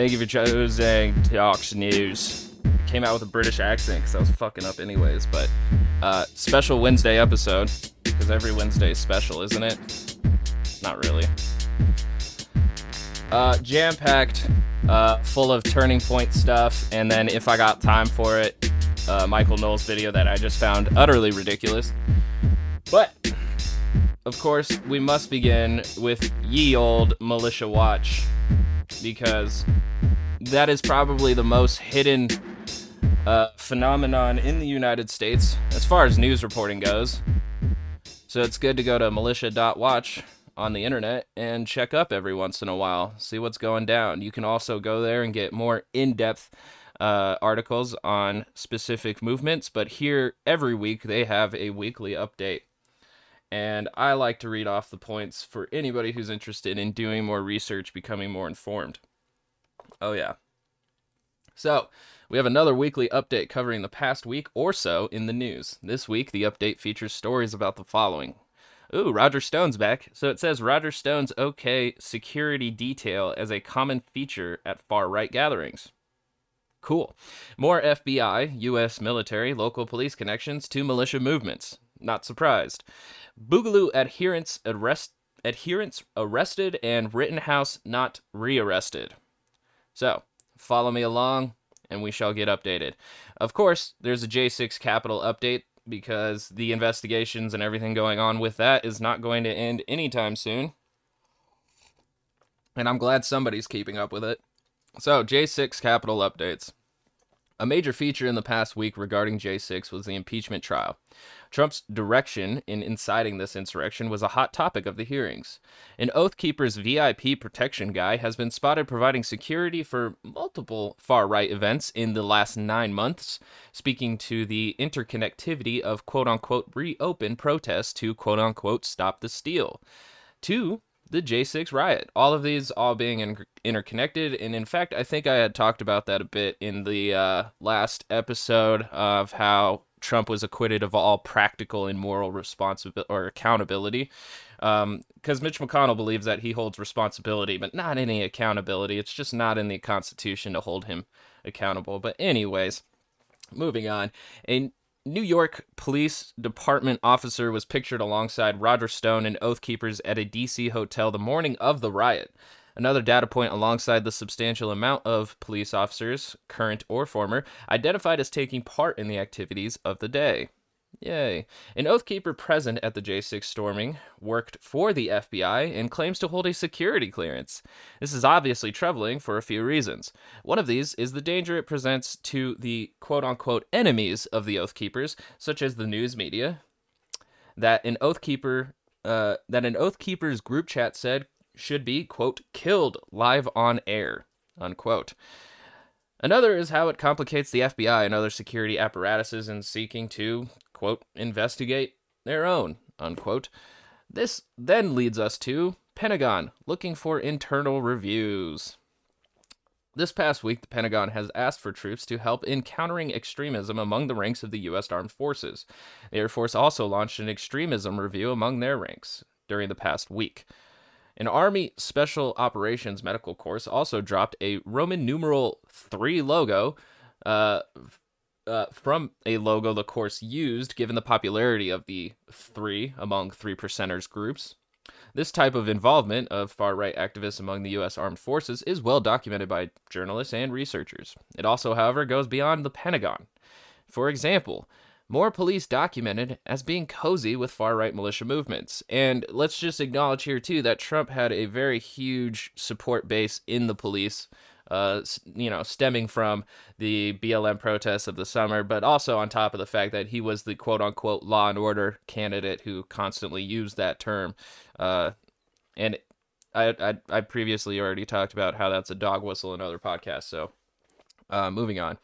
Thank you for choosing Talks News. Came out with a British accent because I was fucking up anyways, but uh, special Wednesday episode because every Wednesday is special, isn't it? Not really. Uh, jam packed, uh, full of turning point stuff, and then if I got time for it, uh, Michael Knowles video that I just found utterly ridiculous. But of course, we must begin with ye old militia watch because that is probably the most hidden uh, phenomenon in the United States as far as news reporting goes. So it's good to go to militia.watch on the internet and check up every once in a while, see what's going down. You can also go there and get more in depth uh, articles on specific movements, but here every week they have a weekly update. And I like to read off the points for anybody who's interested in doing more research, becoming more informed. Oh, yeah. So, we have another weekly update covering the past week or so in the news. This week, the update features stories about the following. Ooh, Roger Stone's back. So it says Roger Stone's OK security detail as a common feature at far right gatherings. Cool. More FBI, U.S. military, local police connections to militia movements. Not surprised. Boogaloo adherents arrest adherents arrested and Rittenhouse not rearrested. So, follow me along and we shall get updated. Of course, there's a J6 Capitol update because the investigations and everything going on with that is not going to end anytime soon. And I'm glad somebody's keeping up with it. So, J6 Capitol updates. A major feature in the past week regarding J6 was the impeachment trial. Trump's direction in inciting this insurrection was a hot topic of the hearings. An Oath Keeper's VIP protection guy has been spotted providing security for multiple far right events in the last nine months, speaking to the interconnectivity of quote unquote reopen protests to quote unquote stop the steal. Two, the J6 riot. All of these all being in- interconnected. And in fact, I think I had talked about that a bit in the uh, last episode of how Trump was acquitted of all practical and moral responsibility or accountability. Because um, Mitch McConnell believes that he holds responsibility, but not any accountability. It's just not in the Constitution to hold him accountable. But, anyways, moving on. A New York Police Department officer was pictured alongside Roger Stone and Oath Keepers at a DC hotel the morning of the riot. Another data point alongside the substantial amount of police officers, current or former, identified as taking part in the activities of the day. Yay. An Oath Keeper present at the J6 storming worked for the FBI and claims to hold a security clearance. This is obviously troubling for a few reasons. One of these is the danger it presents to the quote unquote enemies of the Oath Keepers, such as the news media, that an Oath Keeper uh, that an Oath Keepers group chat said should be, quote, killed live on air, unquote. Another is how it complicates the FBI and other security apparatuses in seeking to, quote, investigate their own, unquote. This then leads us to Pentagon looking for internal reviews. This past week, the Pentagon has asked for troops to help in countering extremism among the ranks of the U.S. Armed Forces. The Air Force also launched an extremism review among their ranks during the past week. An Army Special Operations Medical Course also dropped a Roman numeral 3 logo uh, uh, from a logo the course used, given the popularity of the three among three percenters groups. This type of involvement of far right activists among the U.S. armed forces is well documented by journalists and researchers. It also, however, goes beyond the Pentagon. For example, more police documented as being cozy with far right militia movements. And let's just acknowledge here, too, that Trump had a very huge support base in the police uh, you know, stemming from the BLM protests of the summer, but also on top of the fact that he was the quote unquote law and order candidate who constantly used that term. Uh, and I, I, I previously already talked about how that's a dog whistle in other podcasts. So, uh, moving on.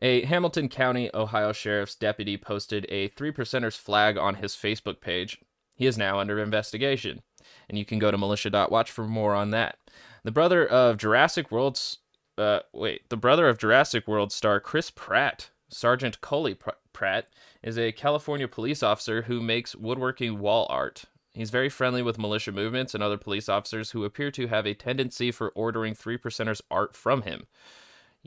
A Hamilton County, Ohio sheriff's deputy posted a three percenters flag on his Facebook page. He is now under investigation, and you can go to militia.watch for more on that. The brother of Jurassic World's uh wait, the brother of Jurassic World star Chris Pratt, Sergeant Cully Pratt, is a California police officer who makes woodworking wall art. He's very friendly with militia movements and other police officers who appear to have a tendency for ordering three percenters art from him.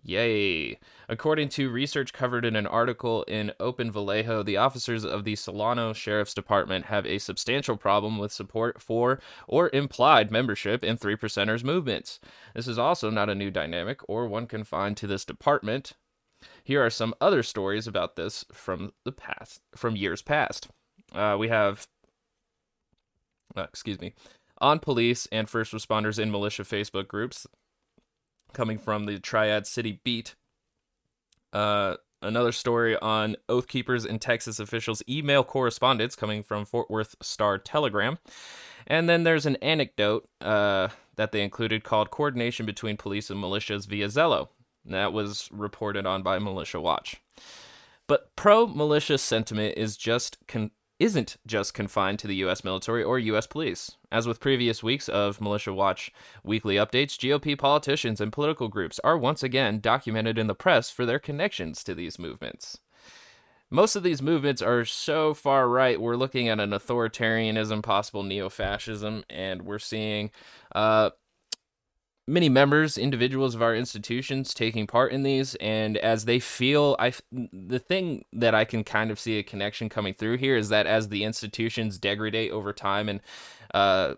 Yay. According to research covered in an article in Open Vallejo, the officers of the Solano Sheriff's Department have a substantial problem with support for or implied membership in three percenters movements. This is also not a new dynamic or one confined to this department. Here are some other stories about this from the past, from years past. Uh, we have, uh, excuse me, on police and first responders in militia Facebook groups coming from the Triad City Beat. Uh, another story on Oath Keepers and Texas officials' email correspondence coming from Fort Worth Star Telegram. And then there's an anecdote uh, that they included called Coordination Between Police and Militias via Zello. That was reported on by Militia Watch. But pro militia sentiment is just con- isn't just confined to the U.S. military or U.S. police. As with previous weeks of Militia Watch weekly updates, GOP politicians and political groups are once again documented in the press for their connections to these movements. Most of these movements are so far right, we're looking at an authoritarianism, possible neo fascism, and we're seeing uh, many members, individuals of our institutions taking part in these, and as they feel, I the thing that I can kind of see a connection coming through here is that as the institutions degrade over time and uh,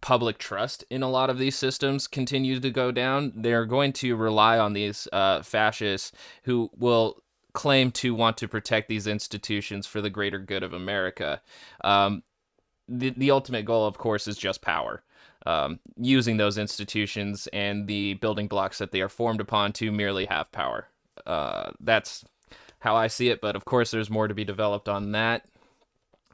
public trust in a lot of these systems continues to go down, they're going to rely on these uh, fascists who will claim to want to protect these institutions for the greater good of America. Um, the the ultimate goal, of course, is just power um, using those institutions and the building blocks that they are formed upon to merely have power. Uh, that's how I see it, but of course, there's more to be developed on that.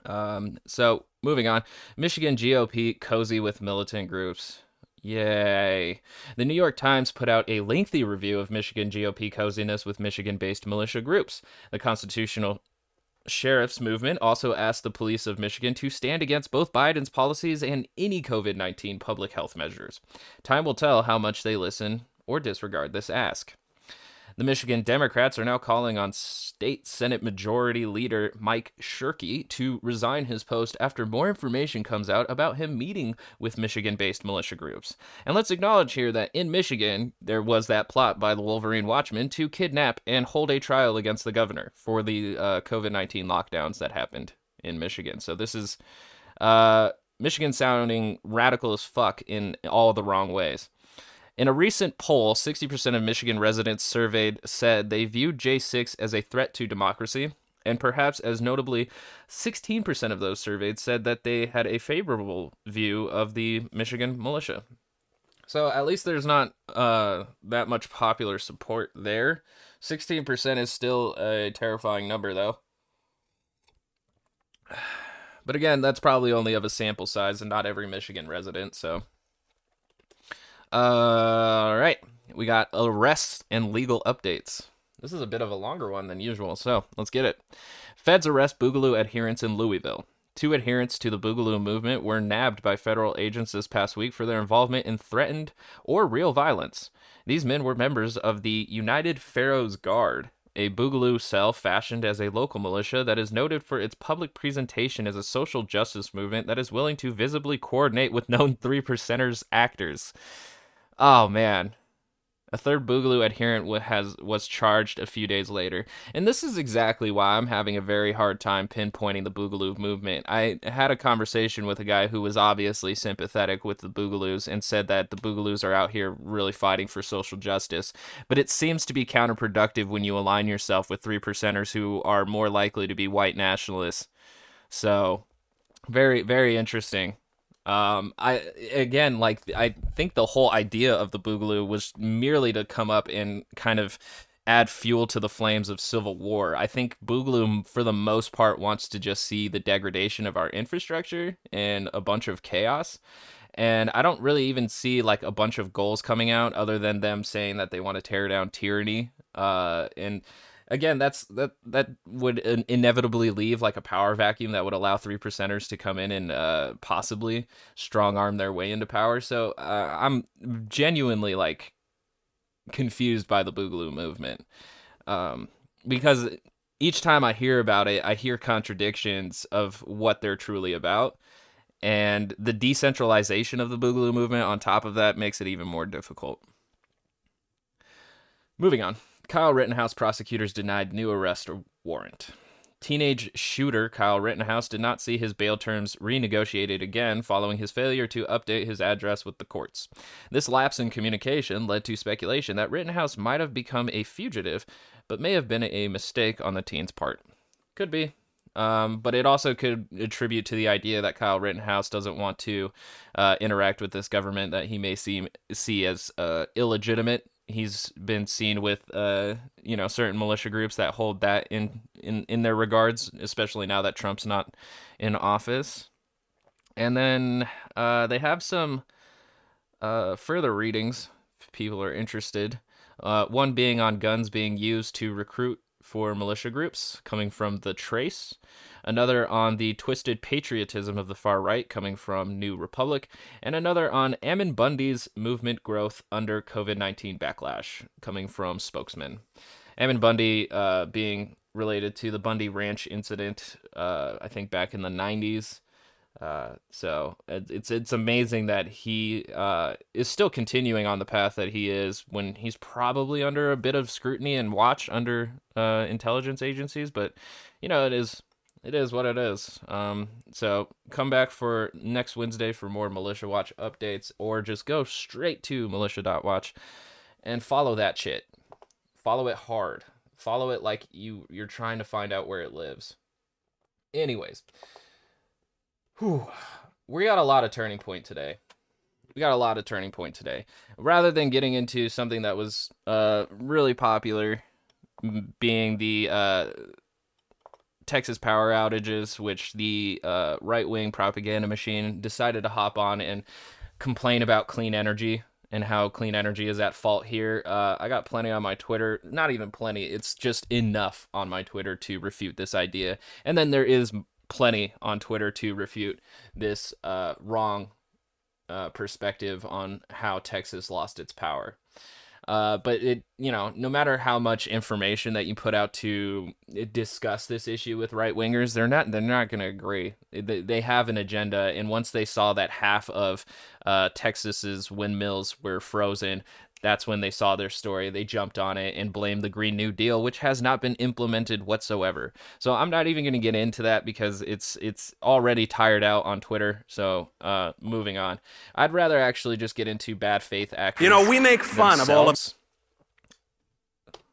Um, so, moving on, Michigan GOP cozy with militant groups. Yay. The New York Times put out a lengthy review of Michigan GOP coziness with Michigan based militia groups. The Constitutional Sheriff's movement also asked the police of Michigan to stand against both Biden's policies and any COVID 19 public health measures. Time will tell how much they listen or disregard this ask. The Michigan Democrats are now calling on State Senate Majority Leader Mike Shirkey to resign his post after more information comes out about him meeting with Michigan based militia groups. And let's acknowledge here that in Michigan, there was that plot by the Wolverine Watchmen to kidnap and hold a trial against the governor for the uh, COVID 19 lockdowns that happened in Michigan. So this is uh, Michigan sounding radical as fuck in all the wrong ways. In a recent poll, 60% of Michigan residents surveyed said they viewed J6 as a threat to democracy, and perhaps as notably, 16% of those surveyed said that they had a favorable view of the Michigan militia. So at least there's not uh, that much popular support there. 16% is still a terrifying number, though. But again, that's probably only of a sample size and not every Michigan resident, so all right, we got arrests and legal updates. This is a bit of a longer one than usual, so let's get it. Feds arrest Boogaloo adherents in Louisville. Two adherents to the Boogaloo movement were nabbed by federal agents this past week for their involvement in threatened or real violence. These men were members of the United Pharaohs Guard, a Boogaloo cell fashioned as a local militia that is noted for its public presentation as a social justice movement that is willing to visibly coordinate with known three percenters actors. Oh man. A third Boogaloo adherent has was charged a few days later, and this is exactly why I'm having a very hard time pinpointing the Boogaloo movement. I had a conversation with a guy who was obviously sympathetic with the Boogaloos and said that the Boogaloos are out here really fighting for social justice, but it seems to be counterproductive when you align yourself with three percenters who are more likely to be white nationalists. So, very very interesting. Um, I again like I think the whole idea of the Boogaloo was merely to come up and kind of add fuel to the flames of civil war. I think Boogaloo, for the most part, wants to just see the degradation of our infrastructure and a bunch of chaos. And I don't really even see like a bunch of goals coming out other than them saying that they want to tear down tyranny. Uh, and again, that's that that would inevitably leave like a power vacuum that would allow three percenters to come in and uh, possibly strong arm their way into power. So uh, I'm genuinely like confused by the Boogaloo movement um, because each time I hear about it, I hear contradictions of what they're truly about. and the decentralization of the Boogaloo movement on top of that makes it even more difficult. Moving on. Kyle Rittenhouse prosecutors denied new arrest warrant. Teenage shooter Kyle Rittenhouse did not see his bail terms renegotiated again following his failure to update his address with the courts. This lapse in communication led to speculation that Rittenhouse might have become a fugitive, but may have been a mistake on the teen's part. Could be. Um, but it also could attribute to the idea that Kyle Rittenhouse doesn't want to uh, interact with this government that he may see see as uh, illegitimate he's been seen with uh you know certain militia groups that hold that in in in their regards especially now that Trump's not in office. And then uh they have some uh further readings if people are interested. Uh one being on guns being used to recruit for militia groups coming from the trace another on the twisted patriotism of the far right coming from New Republic, and another on Ammon Bundy's movement growth under COVID 19 backlash coming from Spokesman. Ammon Bundy uh, being related to the Bundy Ranch incident, uh, I think back in the 90s. Uh, so it's it's amazing that he uh, is still continuing on the path that he is when he's probably under a bit of scrutiny and watch under uh, intelligence agencies. But you know, it is it is what it is. Um, so come back for next Wednesday for more Militia Watch updates, or just go straight to militia.watch and follow that shit. Follow it hard. Follow it like you you're trying to find out where it lives. Anyways, whew, we got a lot of turning point today. We got a lot of turning point today. Rather than getting into something that was uh really popular, being the uh Texas power outages, which the uh, right wing propaganda machine decided to hop on and complain about clean energy and how clean energy is at fault here. Uh, I got plenty on my Twitter. Not even plenty, it's just enough on my Twitter to refute this idea. And then there is plenty on Twitter to refute this uh, wrong uh, perspective on how Texas lost its power. Uh, but it, you know, no matter how much information that you put out to discuss this issue with right wingers, they're not they're not going to agree. They, they have an agenda, and once they saw that half of uh, Texas's windmills were frozen, that's when they saw their story. They jumped on it and blamed the Green New Deal, which has not been implemented whatsoever. So I'm not even going to get into that because it's it's already tired out on Twitter. So uh, moving on, I'd rather actually just get into bad faith actors. You know, we make fun themselves. of all of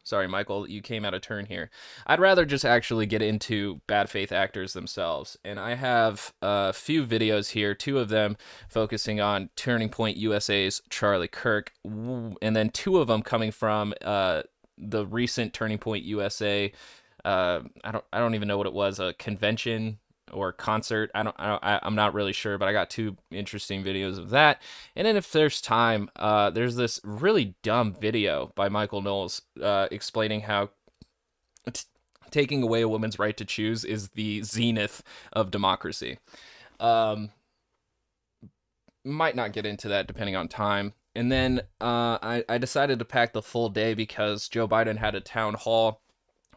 Sorry, Michael, you came out of turn here. I'd rather just actually get into bad faith actors themselves. And I have a few videos here, two of them focusing on Turning Point USA's Charlie Kirk, and then two of them coming from uh, the recent Turning Point USA. Uh, I don't I don't even know what it was, a convention or concert. I don't, I am not really sure, but I got two interesting videos of that. And then if there's time, uh, there's this really dumb video by Michael Knowles uh, explaining how t- taking away a woman's right to choose is the zenith of democracy. Um, might not get into that depending on time. And then uh, I, I decided to pack the full day because Joe Biden had a town hall,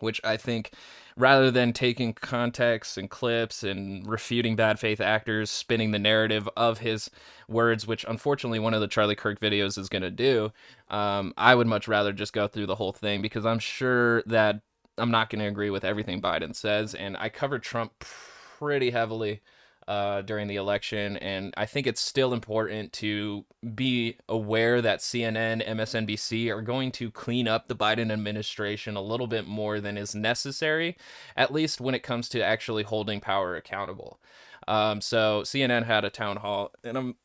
which I think rather than taking context and clips and refuting bad faith actors, spinning the narrative of his words, which unfortunately one of the Charlie Kirk videos is going to do, um, I would much rather just go through the whole thing because I'm sure that I'm not going to agree with everything Biden says. And I covered Trump pretty heavily uh, during the election. And I think it's still important to be aware that CNN, MSNBC are going to clean up the Biden administration a little bit more than is necessary, at least when it comes to actually holding power accountable. Um, so CNN had a town hall, and I'm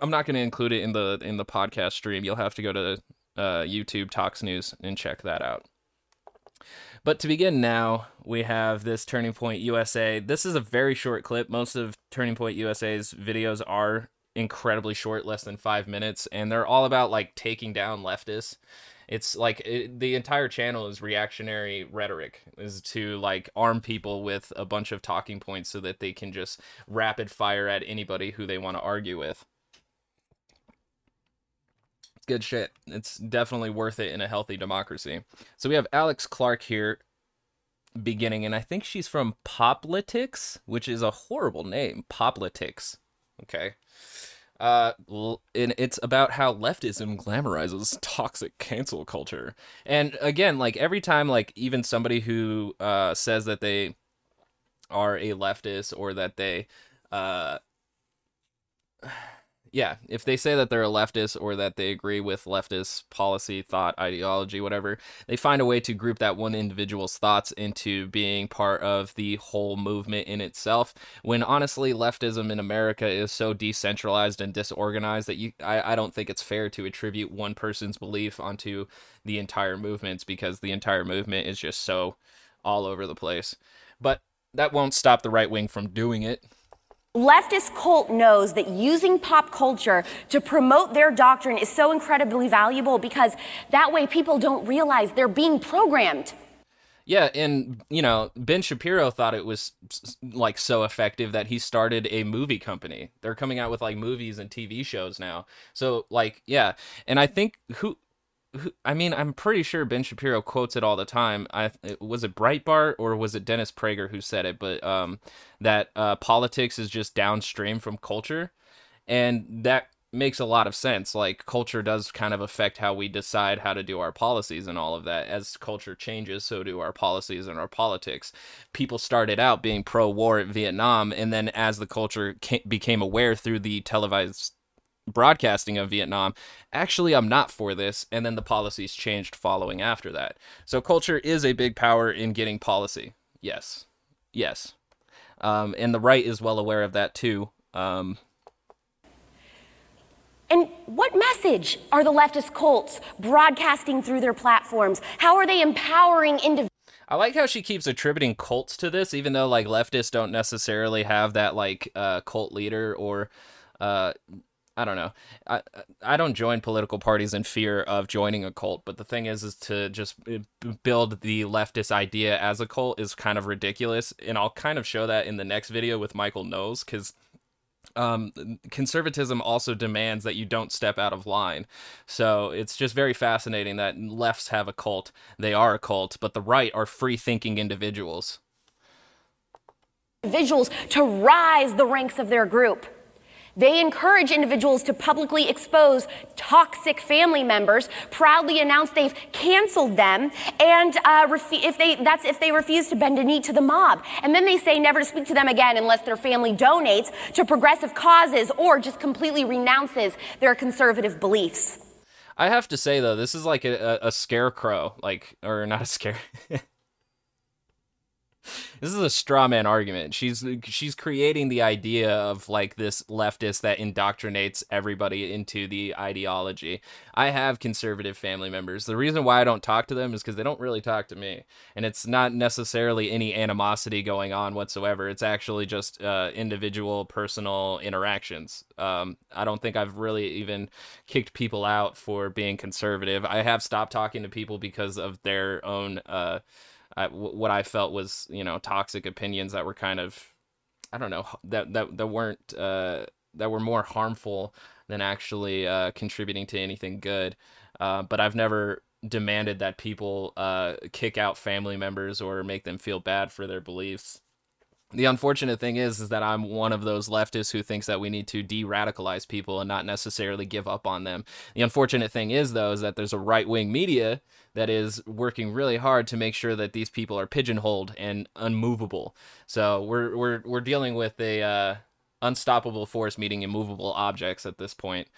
I'm not going to include it in the in the podcast stream. You'll have to go to uh, YouTube Talks News and check that out. But to begin now, we have this Turning Point USA. This is a very short clip. Most of Turning Point USA's videos are incredibly short, less than five minutes, and they're all about like taking down leftists. It's like it, the entire channel is reactionary rhetoric, is to like arm people with a bunch of talking points so that they can just rapid fire at anybody who they want to argue with good shit. It's definitely worth it in a healthy democracy. So we have Alex Clark here beginning, and I think she's from Poplitics, which is a horrible name. Poplitics. Okay. Uh, and it's about how leftism glamorizes toxic cancel culture. And again, like every time, like even somebody who uh, says that they are a leftist or that they uh, yeah, if they say that they're a leftist or that they agree with leftist policy, thought, ideology, whatever, they find a way to group that one individual's thoughts into being part of the whole movement in itself. When honestly, leftism in America is so decentralized and disorganized that you, I, I don't think it's fair to attribute one person's belief onto the entire movements because the entire movement is just so all over the place. But that won't stop the right wing from doing it. Leftist cult knows that using pop culture to promote their doctrine is so incredibly valuable because that way people don't realize they're being programmed. Yeah, and you know, Ben Shapiro thought it was like so effective that he started a movie company. They're coming out with like movies and TV shows now. So like, yeah, and I think who I mean, I'm pretty sure Ben Shapiro quotes it all the time. I was it Breitbart or was it Dennis Prager who said it? But um, that uh, politics is just downstream from culture, and that makes a lot of sense. Like culture does kind of affect how we decide how to do our policies and all of that. As culture changes, so do our policies and our politics. People started out being pro-war at Vietnam, and then as the culture became aware through the televised broadcasting of Vietnam, actually, I'm not for this. And then the policies changed following after that. So culture is a big power in getting policy. Yes. Yes. Um, and the right is well aware of that too. Um, and what message are the leftist cults broadcasting through their platforms? How are they empowering individuals? I like how she keeps attributing cults to this, even though like leftists don't necessarily have that like uh, cult leader or uh, I don't know. I I don't join political parties in fear of joining a cult, but the thing is, is to just uh, build the leftist idea as a cult is kind of ridiculous, and I'll kind of show that in the next video with Michael Knowles because um, conservatism also demands that you don't step out of line. So it's just very fascinating that lefts have a cult. They are a cult, but the right are free thinking individuals. Individuals to rise the ranks of their group. They encourage individuals to publicly expose toxic family members, proudly announce they've canceled them, and uh, refu- if they, that's if they refuse to bend a knee to the mob. And then they say never to speak to them again unless their family donates to progressive causes or just completely renounces their conservative beliefs. I have to say though, this is like a, a, a scarecrow, like or not a scare. this is a straw man argument. She's she's creating the idea of like this leftist that indoctrinates everybody into the ideology. I have conservative family members. The reason why I don't talk to them is because they don't really talk to me, and it's not necessarily any animosity going on whatsoever. It's actually just uh, individual, personal interactions. Um, I don't think I've really even kicked people out for being conservative. I have stopped talking to people because of their own. Uh, What I felt was you know toxic opinions that were kind of I don't know that that that weren't uh, that were more harmful than actually uh, contributing to anything good. Uh, but I've never demanded that people uh, kick out family members or make them feel bad for their beliefs the unfortunate thing is is that I'm one of those leftists who thinks that we need to de-radicalize people and not necessarily give up on them. The unfortunate thing is though is that there's a right-wing media that is working really hard to make sure that these people are pigeonholed and unmovable. So we're we're we're dealing with a uh, unstoppable force meeting immovable objects at this point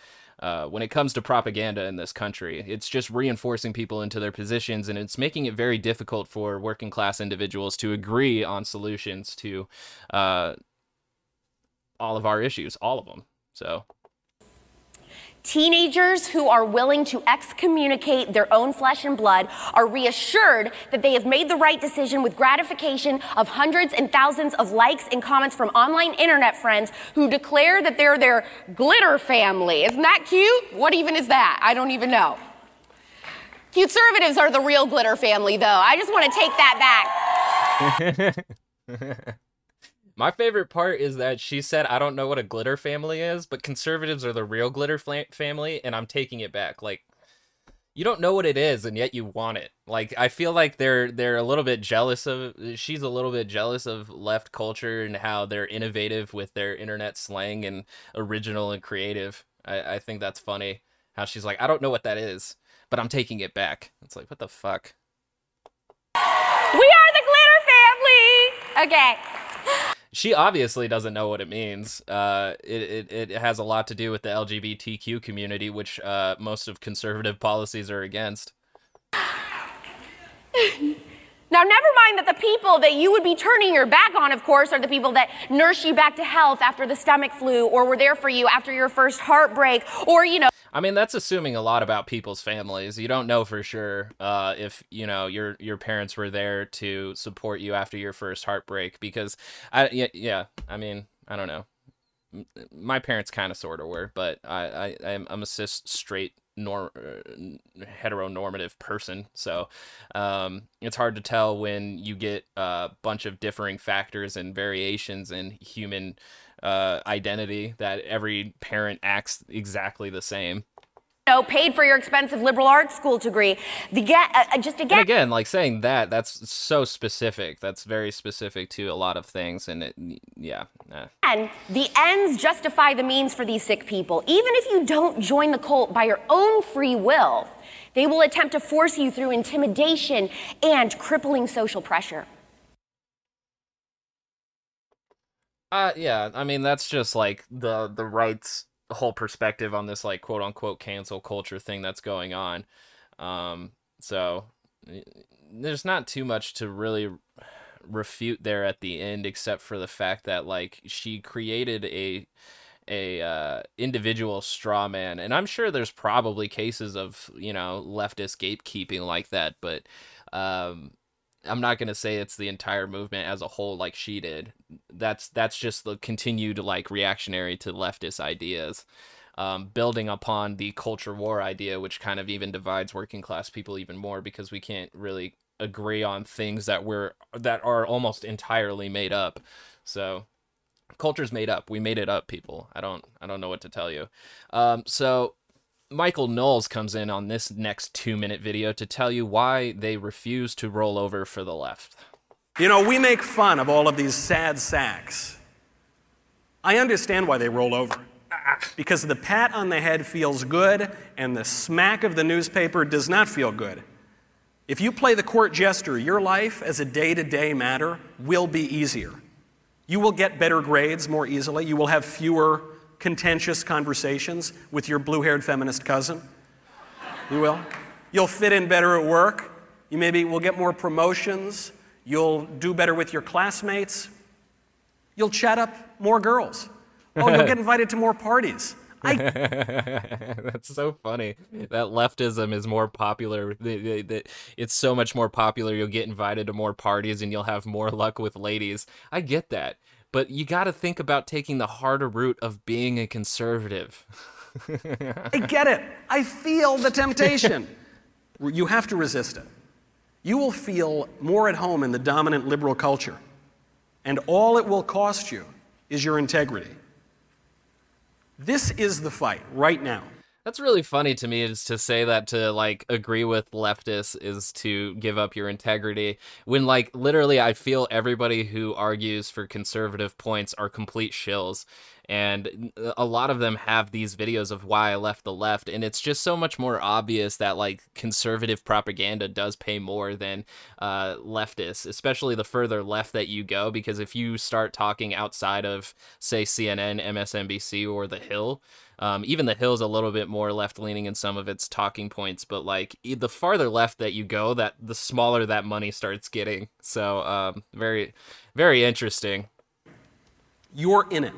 uh, when it comes to propaganda in this country. It's just reinforcing people into their positions, and it's making it very difficult for working class individuals to agree on solutions to uh, all of our issues, all of them. So. Teenagers who are willing to excommunicate their own flesh and blood are reassured that they have made the right decision with gratification of hundreds and thousands of likes and comments from online internet friends who declare that they're their glitter family. Isn't that cute? What even is that? I don't even know. Conservatives are the real glitter family, though. I just want to take that back. My favorite part is that she said, I don't know what a glitter family is, but conservatives are the real glitter family, and I'm taking it back. Like, you don't know what it is and yet you want it. Like i feel like they're they're a little bit jealous of she's a little bit jealous of left culture and how they're innovative with their internet slang and original and creative. I, I think that's funny how she's like i don't know what that is but i'm taking it back. It's like what the fuck? We are the glitter family! Okay she obviously doesn't know what it means. Uh, it, it, it has a lot to do with the LGBTQ community, which uh, most of conservative policies are against. Now, never mind that the people that you would be turning your back on, of course, are the people that nurse you back to health after the stomach flu, or were there for you after your first heartbreak, or, you know. I mean, that's assuming a lot about people's families. You don't know for sure uh, if you know your your parents were there to support you after your first heartbreak. Because I yeah, yeah I mean I don't know. My parents kind of sort of were, but I I I'm, I'm a cis straight norm uh, heteronormative person so um, it's hard to tell when you get a bunch of differing factors and variations in human uh, identity that every parent acts exactly the same know, paid for your expensive liberal arts school degree. The get uh, uh, just again. And again, like saying that, that's so specific. That's very specific to a lot of things, and it, yeah. Eh. And the ends justify the means for these sick people. Even if you don't join the cult by your own free will, they will attempt to force you through intimidation and crippling social pressure. Uh, yeah. I mean, that's just like the the rights whole perspective on this like quote unquote cancel culture thing that's going on. Um, so there's not too much to really refute there at the end except for the fact that like she created a a uh, individual straw man and i'm sure there's probably cases of you know leftist gatekeeping like that but um I'm not gonna say it's the entire movement as a whole like she did. That's that's just the continued like reactionary to leftist ideas, um, building upon the culture war idea, which kind of even divides working class people even more because we can't really agree on things that we're that are almost entirely made up. So culture's made up. We made it up, people. I don't I don't know what to tell you. Um, so Michael Knowles comes in on this next two minute video to tell you why they refuse to roll over for the left. You know, we make fun of all of these sad sacks. I understand why they roll over. Because the pat on the head feels good and the smack of the newspaper does not feel good. If you play the court jester, your life as a day to day matter will be easier. You will get better grades more easily. You will have fewer contentious conversations with your blue haired feminist cousin. You will. You'll fit in better at work. You maybe will get more promotions. You'll do better with your classmates. You'll chat up more girls. Oh, you'll get invited to more parties. I... That's so funny. That leftism is more popular. It's so much more popular. You'll get invited to more parties and you'll have more luck with ladies. I get that but you got to think about taking the harder route of being a conservative. I get it. I feel the temptation. you have to resist it. You will feel more at home in the dominant liberal culture, and all it will cost you is your integrity. This is the fight right now. That's really funny to me is to say that to like agree with leftists is to give up your integrity when like literally I feel everybody who argues for conservative points are complete shills and a lot of them have these videos of why I left the left and it's just so much more obvious that like conservative propaganda does pay more than uh, leftists especially the further left that you go because if you start talking outside of say CNN MSNBC or the Hill um, even the Hill's a little bit more left leaning in some of its talking points, but like the farther left that you go, that the smaller that money starts getting. So um, very, very interesting. You're in it.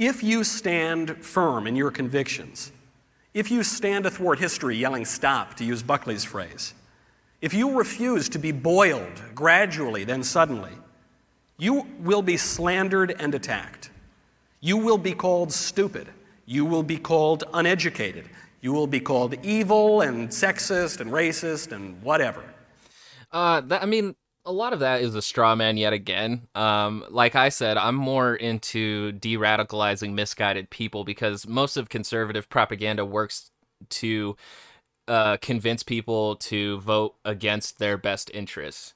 If you stand firm in your convictions, if you stand athwart history yelling stop, to use Buckley's phrase, if you refuse to be boiled gradually, then suddenly, you will be slandered and attacked. You will be called stupid you will be called uneducated. You will be called evil and sexist and racist and whatever. Uh, that, I mean, a lot of that is a straw man yet again. Um, like I said, I'm more into de radicalizing misguided people because most of conservative propaganda works to uh, convince people to vote against their best interests.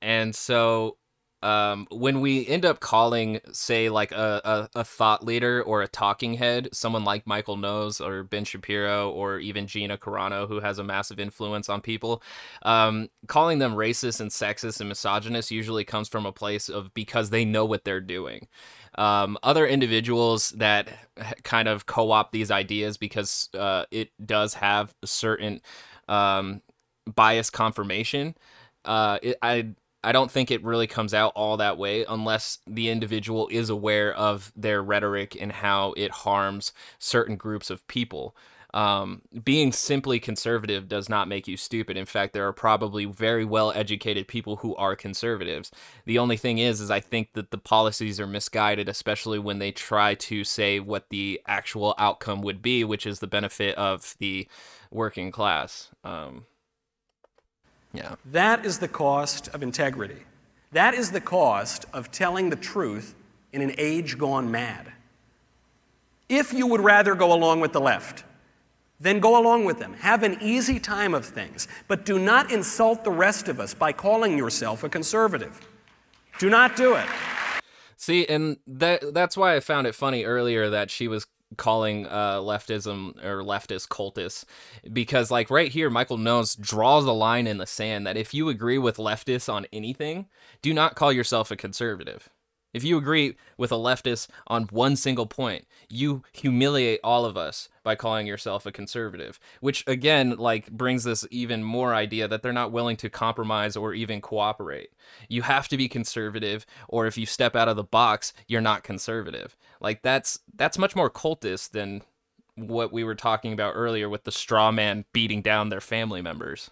And so um, when we end up calling, say, like a, a, a, thought leader or a talking head, someone like Michael Knowles or Ben Shapiro or even Gina Carano, who has a massive influence on people, um, calling them racist and sexist and misogynist usually comes from a place of because they know what they're doing. Um, other individuals that kind of co opt these ideas because uh, it does have a certain um, bias confirmation. Uh, it, I I don't think it really comes out all that way unless the individual is aware of their rhetoric and how it harms certain groups of people. Um, being simply conservative does not make you stupid. In fact, there are probably very well educated people who are conservatives. The only thing is, is I think that the policies are misguided, especially when they try to say what the actual outcome would be, which is the benefit of the working class. Um, yeah. That is the cost of integrity. That is the cost of telling the truth in an age gone mad. If you would rather go along with the left, then go along with them. Have an easy time of things. But do not insult the rest of us by calling yourself a conservative. Do not do it. See, and that that's why I found it funny earlier that she was calling uh, leftism or leftist cultists because like right here michael knowles draws a line in the sand that if you agree with leftists on anything do not call yourself a conservative if you agree with a leftist on one single point, you humiliate all of us by calling yourself a conservative, which again like brings this even more idea that they're not willing to compromise or even cooperate. You have to be conservative or if you step out of the box, you're not conservative. Like that's that's much more cultist than what we were talking about earlier with the straw man beating down their family members.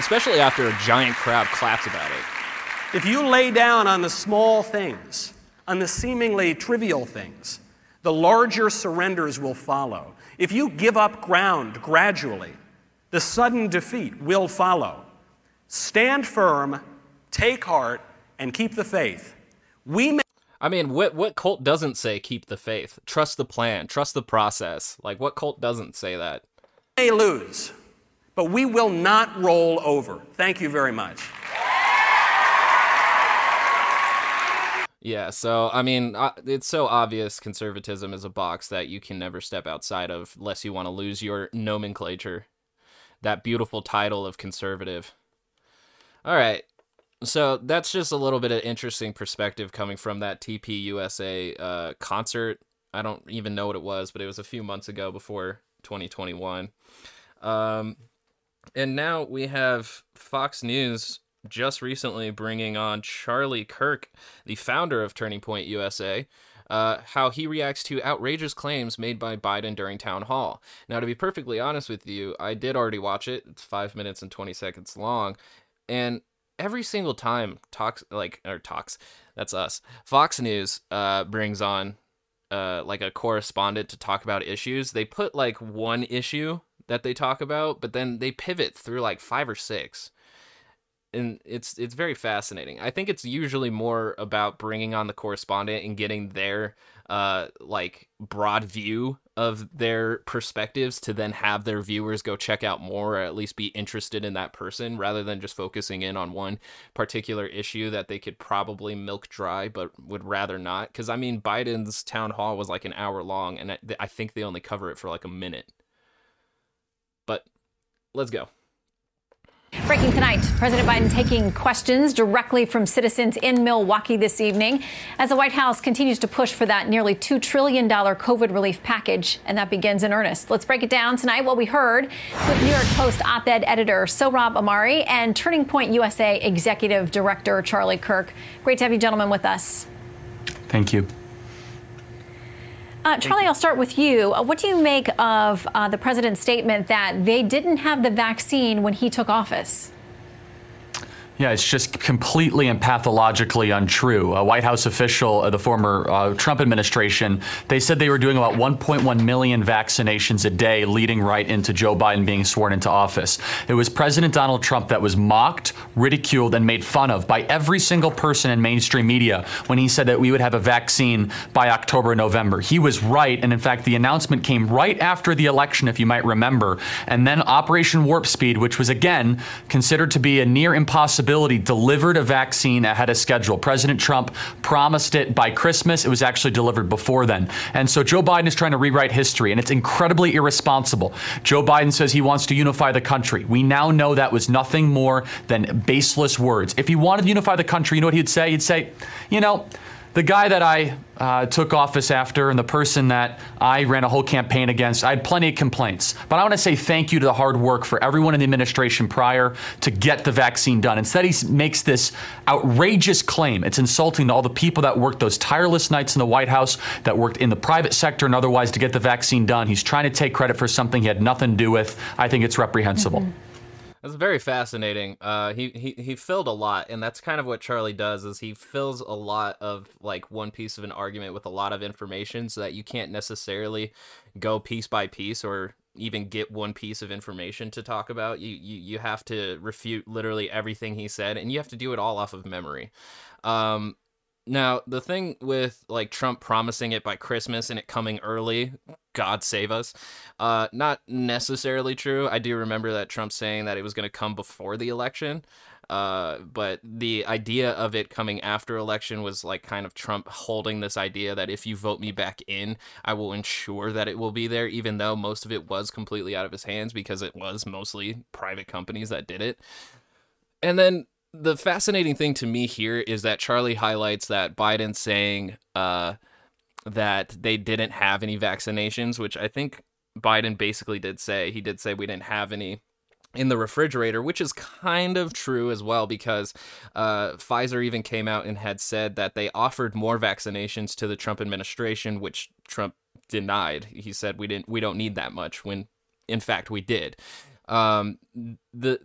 Especially after a giant crowd claps about it. If you lay down on the small things, on the seemingly trivial things, the larger surrenders will follow. If you give up ground gradually, the sudden defeat will follow. Stand firm, take heart, and keep the faith. We may I mean, what what cult doesn't say keep the faith? Trust the plan, trust the process. Like what cult doesn't say that? May lose, but we will not roll over. Thank you very much. Yeah, so I mean, uh, it's so obvious conservatism is a box that you can never step outside of unless you want to lose your nomenclature. That beautiful title of conservative. All right. So that's just a little bit of interesting perspective coming from that TPUSA uh, concert. I don't even know what it was, but it was a few months ago before 2021. Um, and now we have Fox News just recently bringing on Charlie Kirk, the founder of Turning Point USA, uh, how he reacts to outrageous claims made by Biden during town hall. Now, to be perfectly honest with you, I did already watch it. It's five minutes and 20 seconds long. And every single time talks like or talks that's us fox news uh brings on uh like a correspondent to talk about issues they put like one issue that they talk about, but then they pivot through like five or six. And it's it's very fascinating. I think it's usually more about bringing on the correspondent and getting their uh like broad view of their perspectives to then have their viewers go check out more or at least be interested in that person rather than just focusing in on one particular issue that they could probably milk dry but would rather not because i mean biden's town hall was like an hour long and i think they only cover it for like a minute let's go. Breaking tonight, President Biden taking questions directly from citizens in Milwaukee this evening as the White House continues to push for that nearly $2 trillion COVID relief package, and that begins in earnest. Let's break it down tonight. What we heard with New York Post op ed editor Sohrab Ahmari and Turning Point USA executive director Charlie Kirk. Great to have you gentlemen with us. Thank you. Uh, Charlie, I'll start with you. Uh, what do you make of uh, the president's statement that they didn't have the vaccine when he took office? Yeah, it's just completely and pathologically untrue. A White House official, uh, the former uh, Trump administration, they said they were doing about 1.1 million vaccinations a day, leading right into Joe Biden being sworn into office. It was President Donald Trump that was mocked, ridiculed, and made fun of by every single person in mainstream media when he said that we would have a vaccine by October, November. He was right, and in fact, the announcement came right after the election, if you might remember. And then Operation Warp Speed, which was again considered to be a near impossibility delivered a vaccine ahead of schedule. President Trump promised it by Christmas. It was actually delivered before then. And so Joe Biden is trying to rewrite history, and it's incredibly irresponsible. Joe Biden says he wants to unify the country. We now know that was nothing more than baseless words. If he wanted to unify the country, you know what he'd say? He'd say, you know, the guy that I uh, took office after and the person that I ran a whole campaign against, I had plenty of complaints. But I want to say thank you to the hard work for everyone in the administration prior to get the vaccine done. Instead, he makes this outrageous claim. It's insulting to all the people that worked those tireless nights in the White House, that worked in the private sector and otherwise to get the vaccine done. He's trying to take credit for something he had nothing to do with. I think it's reprehensible. Mm-hmm. That's very fascinating. Uh, he, he he filled a lot, and that's kind of what Charlie does. Is he fills a lot of like one piece of an argument with a lot of information, so that you can't necessarily go piece by piece or even get one piece of information to talk about. You you you have to refute literally everything he said, and you have to do it all off of memory. Um, now, the thing with like Trump promising it by Christmas and it coming early, God save us, uh, not necessarily true. I do remember that Trump saying that it was going to come before the election. Uh, but the idea of it coming after election was like kind of Trump holding this idea that if you vote me back in, I will ensure that it will be there, even though most of it was completely out of his hands because it was mostly private companies that did it. And then the fascinating thing to me here is that Charlie highlights that Biden saying uh, that they didn't have any vaccinations, which I think Biden basically did say. He did say we didn't have any in the refrigerator, which is kind of true as well because uh, Pfizer even came out and had said that they offered more vaccinations to the Trump administration, which Trump denied. He said we didn't, we don't need that much. When in fact we did. Um, the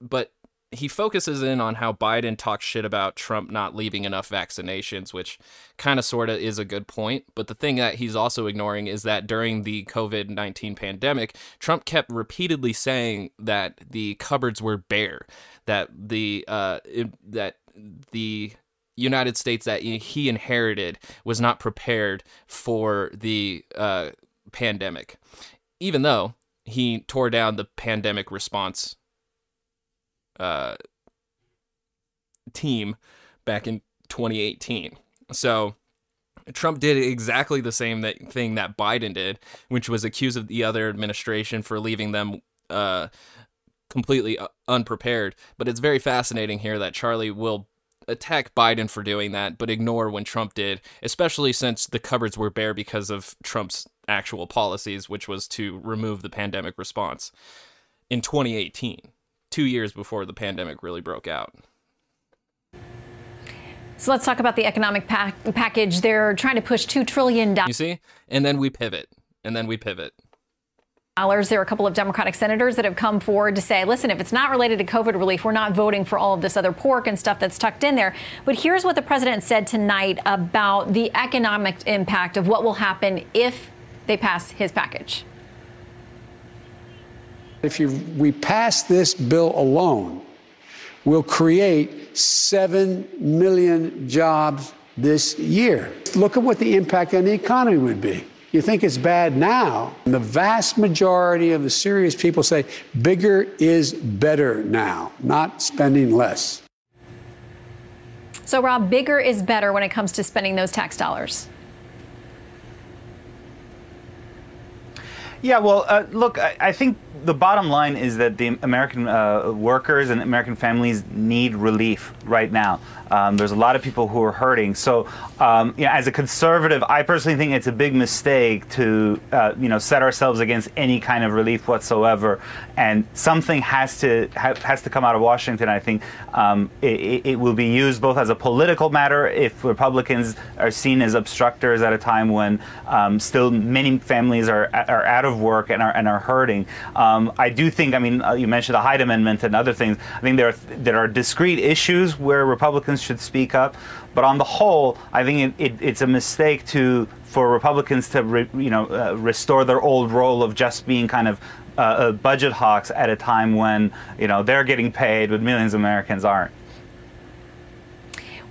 but he focuses in on how Biden talks shit about Trump not leaving enough vaccinations, which kind of sort of is a good point. But the thing that he's also ignoring is that during the COVID 19 pandemic, Trump kept repeatedly saying that the cupboards were bare, that the, uh, it, that the, United States that he inherited was not prepared for the uh, pandemic, even though he tore down the pandemic response uh, team back in 2018. So Trump did exactly the same that, thing that Biden did, which was accuse of the other administration for leaving them uh, completely uh, unprepared. But it's very fascinating here that Charlie will attack Biden for doing that, but ignore when Trump did, especially since the cupboards were bare because of Trump's actual policies, which was to remove the pandemic response in 2018 two years before the pandemic really broke out. So let's talk about the economic pack- package. They're trying to push $2 trillion. You see? And then we pivot. And then we pivot. There are a couple of Democratic senators that have come forward to say, listen, if it's not related to COVID relief, we're not voting for all of this other pork and stuff that's tucked in there. But here's what the president said tonight about the economic impact of what will happen if they pass his package. If you, we pass this bill alone, we'll create 7 million jobs this year. Look at what the impact on the economy would be. You think it's bad now. The vast majority of the serious people say bigger is better now, not spending less. So, Rob, bigger is better when it comes to spending those tax dollars. Yeah, well, uh, look, I, I, think the bottom line is that the American uh, workers and American families need relief right now. Um, there's a lot of people who are hurting. So, um, you know, as a conservative, I personally think it's a big mistake to, uh, you know, set ourselves against any kind of relief whatsoever. And something has to ha- has to come out of Washington. I think um, it, it, will be used both as a political matter if Republicans are seen as obstructors at a time when um, still many families are are out of work and are and are hurting. Um, I do think. I mean, uh, you mentioned the Hyde Amendment and other things. I think there are, there are discrete issues where Republicans should speak up, but on the whole, I think it, it, it's a mistake to for Republicans to re, you know uh, restore their old role of just being kind of uh, uh, budget hawks at a time when you know they're getting paid, but millions of Americans aren't.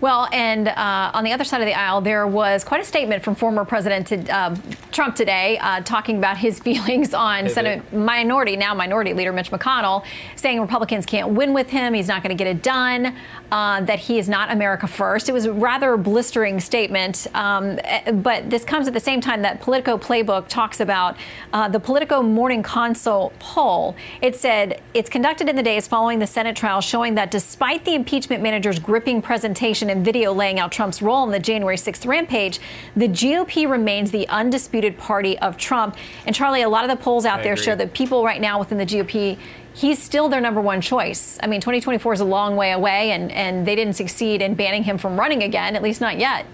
Well, and uh, on the other side of the aisle, there was quite a statement from former President uh, Trump today uh, talking about his feelings on Senate minority, now minority leader Mitch McConnell, saying Republicans can't win with him, he's not going to get it done, uh, that he is not America first. It was a rather blistering statement, um, eh, but this comes at the same time that Politico Playbook talks about uh, the Politico Morning Consult poll. It said it's conducted in the days following the Senate trial, showing that despite the impeachment manager's gripping presentation and video laying out Trump's role in the January 6th rampage, the GOP remains the undisputed party of Trump. And Charlie, a lot of the polls out I there agree. show that people right now within the GOP, he's still their number one choice. I mean, 2024 is a long way away, and, and they didn't succeed in banning him from running again, at least not yet.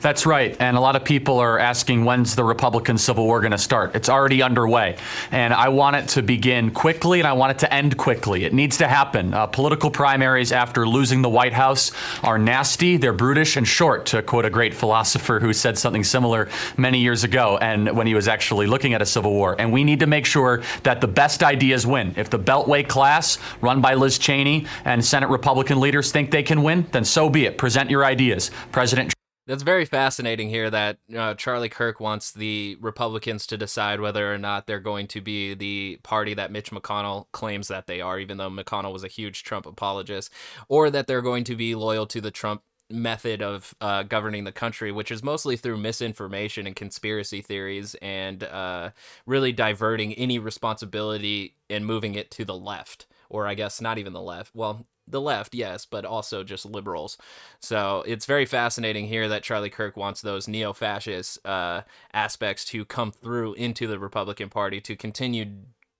That's right. And a lot of people are asking when's the Republican Civil War going to start? It's already underway. And I want it to begin quickly and I want it to end quickly. It needs to happen. Uh, political primaries after losing the White House are nasty, they're brutish, and short, to quote a great philosopher who said something similar many years ago and when he was actually looking at a civil war. And we need to make sure that the best ideas win. If the Beltway class, run by Liz Cheney and Senate Republican leaders, think they can win, then so be it. Present your ideas. President That's very fascinating here that uh, Charlie Kirk wants the Republicans to decide whether or not they're going to be the party that Mitch McConnell claims that they are, even though McConnell was a huge Trump apologist, or that they're going to be loyal to the Trump method of uh, governing the country, which is mostly through misinformation and conspiracy theories and uh, really diverting any responsibility and moving it to the left, or I guess not even the left. Well, the left, yes, but also just liberals. So it's very fascinating here that Charlie Kirk wants those neo fascist uh, aspects to come through into the Republican Party to continue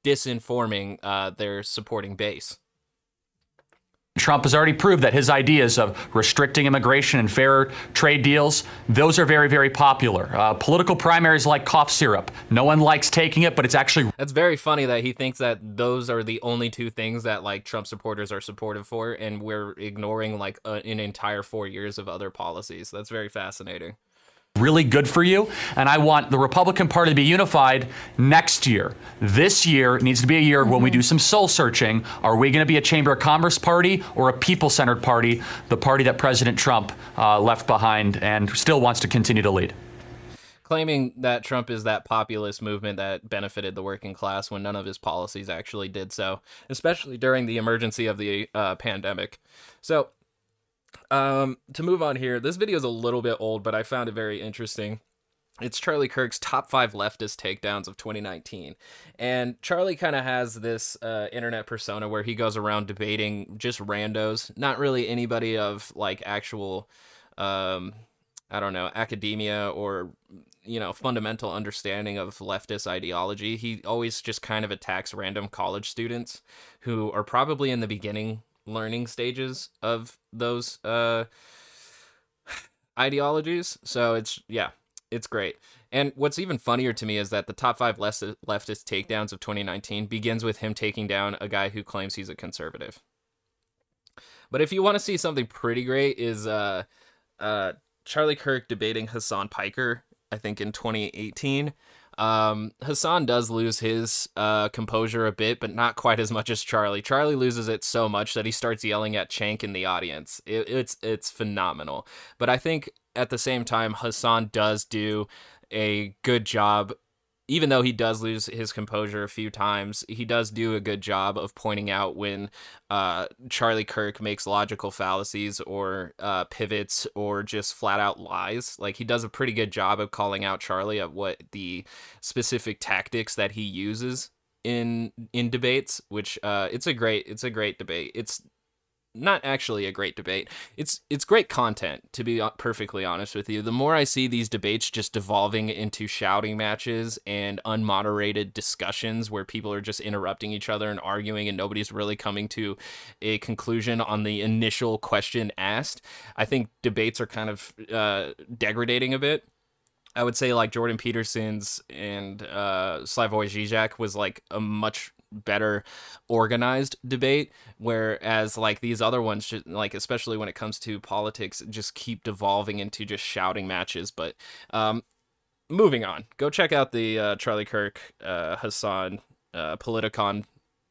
disinforming uh, their supporting base. Trump has already proved that his ideas of restricting immigration and fairer trade deals, those are very, very popular. Uh, political primaries like cough syrup. No one likes taking it, but it's actually That's very funny that he thinks that those are the only two things that like Trump supporters are supportive for, and we're ignoring like a, an entire four years of other policies. That's very fascinating. Really good for you. And I want the Republican Party to be unified next year. This year needs to be a year when we do some soul searching. Are we going to be a Chamber of Commerce party or a people centered party, the party that President Trump uh, left behind and still wants to continue to lead? claiming that Trump is that populist movement that benefited the working class when none of his policies actually did so, especially during the emergency of the uh, pandemic. So, um, to move on here, this video is a little bit old, but I found it very interesting. It's Charlie Kirk's top five leftist takedowns of 2019. And Charlie kind of has this uh, internet persona where he goes around debating just randos, not really anybody of like actual, um, I don't know, academia or, you know, fundamental understanding of leftist ideology. He always just kind of attacks random college students who are probably in the beginning learning stages of those uh, ideologies. So it's, yeah, it's great. And what's even funnier to me is that the top five left- leftist takedowns of 2019 begins with him taking down a guy who claims he's a conservative. But if you want to see something pretty great, is uh, uh, Charlie Kirk debating Hasan Piker, I think in 2018. Um, Hasan does lose his uh, composure a bit, but not quite as much as Charlie. Charlie loses it so much that he starts yelling at Chank in the audience. It, it's it's phenomenal. But I think at the same time, Hasan does do a good job. Even though he does lose his composure a few times, he does do a good job of pointing out when uh, Charlie Kirk makes logical fallacies or uh, pivots or just flat out lies. Like he does a pretty good job of calling out Charlie at what the specific tactics that he uses in in debates. Which uh, it's a great it's a great debate. It's not actually a great debate. It's it's great content to be perfectly honest with you. The more I see these debates just devolving into shouting matches and unmoderated discussions where people are just interrupting each other and arguing and nobody's really coming to a conclusion on the initial question asked, I think debates are kind of uh, degrading a bit. I would say like Jordan Peterson's and uh, Slavoj Žižek was like a much better organized debate, whereas like these other ones, just, like especially when it comes to politics, just keep devolving into just shouting matches. But um, moving on, go check out the uh, Charlie Kirk uh, Hasan uh, Politicon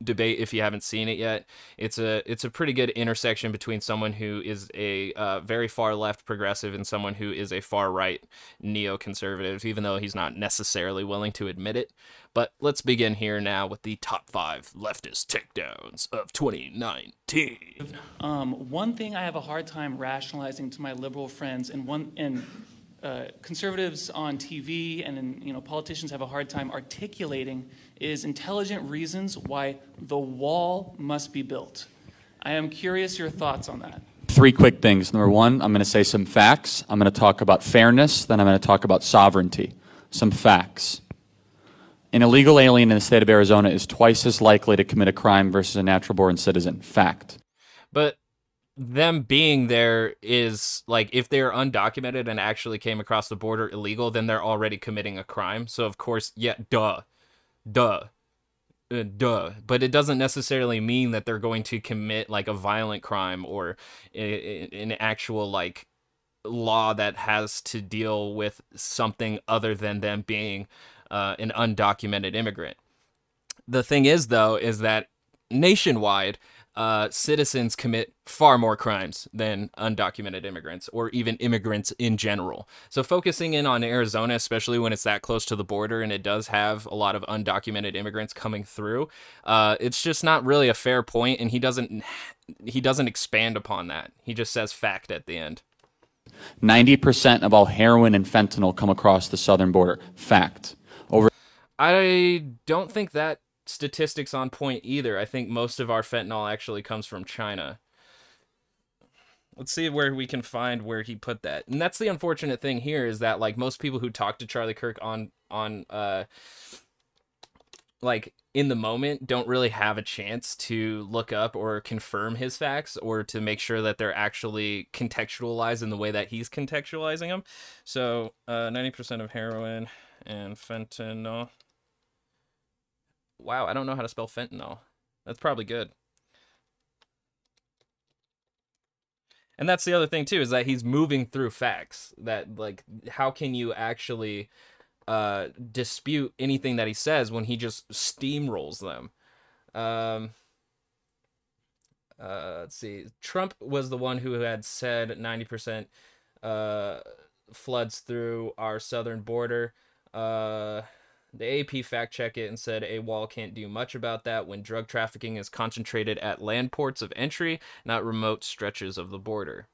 debate if you haven't seen it yet. It's a it's a pretty good intersection between someone who is a uh, very far left progressive and someone who is a far right neoconservative, even though he's not necessarily willing to admit it. But let's begin here now with the top five leftist takedowns of 2019. Um, one thing I have a hard time rationalizing to my liberal friends, and one and uh, conservatives on TV and in, you know politicians have a hard time articulating is intelligent reasons why the wall must be built. I am curious your thoughts on that. Three quick things. Number one, I'm going to say some facts. I'm going to talk about fairness. Then I'm going to talk about sovereignty. Some facts. An illegal alien in the state of Arizona is twice as likely to commit a crime versus a natural born citizen. Fact. But them being there is like if they're undocumented and actually came across the border illegal, then they're already committing a crime. So of course, yeah, duh, duh, uh, duh. But it doesn't necessarily mean that they're going to commit like a violent crime or an actual like law that has to deal with something other than them being uh, an undocumented immigrant. The thing is, though, is that nationwide uh, citizens commit far more crimes than undocumented immigrants or even immigrants in general. So, focusing in on Arizona, especially when it's that close to the border and it does have a lot of undocumented immigrants coming through, uh, it's just not really a fair point, and he doesn't he doesn't expand upon that. He just says fact at the end. 90% of all heroin and fentanyl come across the southern border. Fact. Over I don't think that statistics on point either. I think most of our fentanyl actually comes from China. Let's see where we can find where he put that. And that's the unfortunate thing here is that like most people who talk to Charlie Kirk on on uh like in the moment don't really have a chance to look up or confirm his facts or to make sure that they're actually contextualized in the way that he's contextualizing them. So, uh 90% of heroin and fentanyl Wow, I don't know how to spell fentanyl. That's probably good. And that's the other thing too is that he's moving through facts that like how can you actually uh dispute anything that he says when he just steamrolls them. Um uh let's see. Trump was the one who had said 90% uh floods through our southern border. Uh the AP fact checked it and said a wall can't do much about that when drug trafficking is concentrated at land ports of entry, not remote stretches of the border.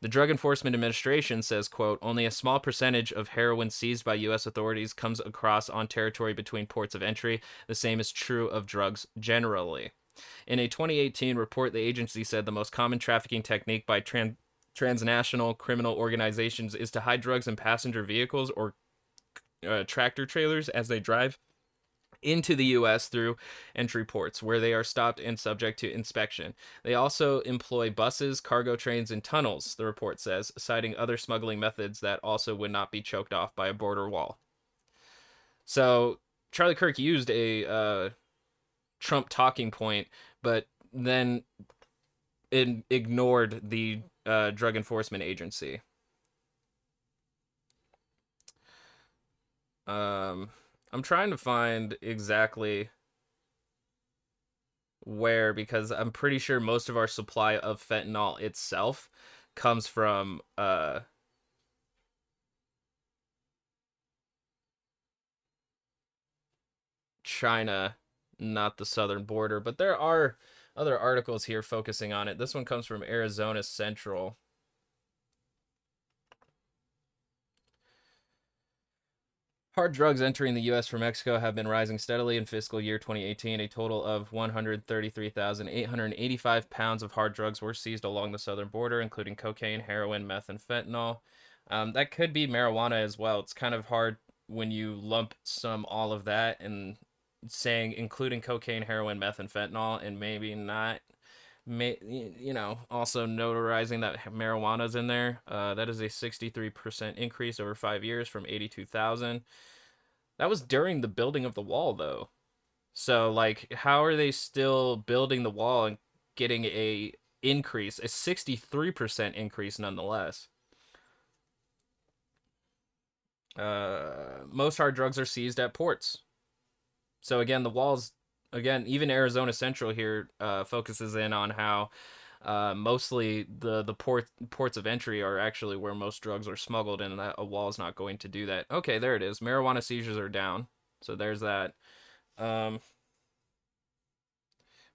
The Drug Enforcement Administration says, quote, only a small percentage of heroin seized by U.S. authorities comes across on territory between ports of entry. The same is true of drugs generally. In a 2018 report, the agency said the most common trafficking technique by trans- transnational criminal organizations is to hide drugs in passenger vehicles or uh, tractor trailers as they drive into the U.S. through entry ports, where they are stopped and subject to inspection. They also employ buses, cargo trains, and tunnels, the report says, citing other smuggling methods that also would not be choked off by a border wall. So, Charlie Kirk used a uh, Trump talking point, but then ignored the uh, Drug Enforcement Agency. Um, I'm trying to find exactly where because I'm pretty sure most of our supply of fentanyl itself comes from uh China, not the southern border, but there are other articles here focusing on it. This one comes from Arizona Central. Hard drugs entering the U.S. from Mexico have been rising steadily in fiscal year 2018. A total of 133,885 pounds of hard drugs were seized along the southern border, including cocaine, heroin, meth, and fentanyl. Um, that could be marijuana as well. It's kind of hard when you lump some all of that and saying including cocaine, heroin, meth, and fentanyl, and maybe not ma- y- you know, also notarizing that marijuana's in there. Uh, that is a 63% increase over five years from 82,000. That was during the building of the wall, though. So, like, how are they still building the wall and getting a increase, a 63% increase nonetheless? Uh, most hard drugs are seized at ports. So again, the walls, again, even Arizona Central here uh, focuses in on how uh, mostly the the port ports of entry are actually where most drugs are smuggled, and that a wall is not going to do that. Okay, there it is. Marijuana seizures are down, so there's that. Um,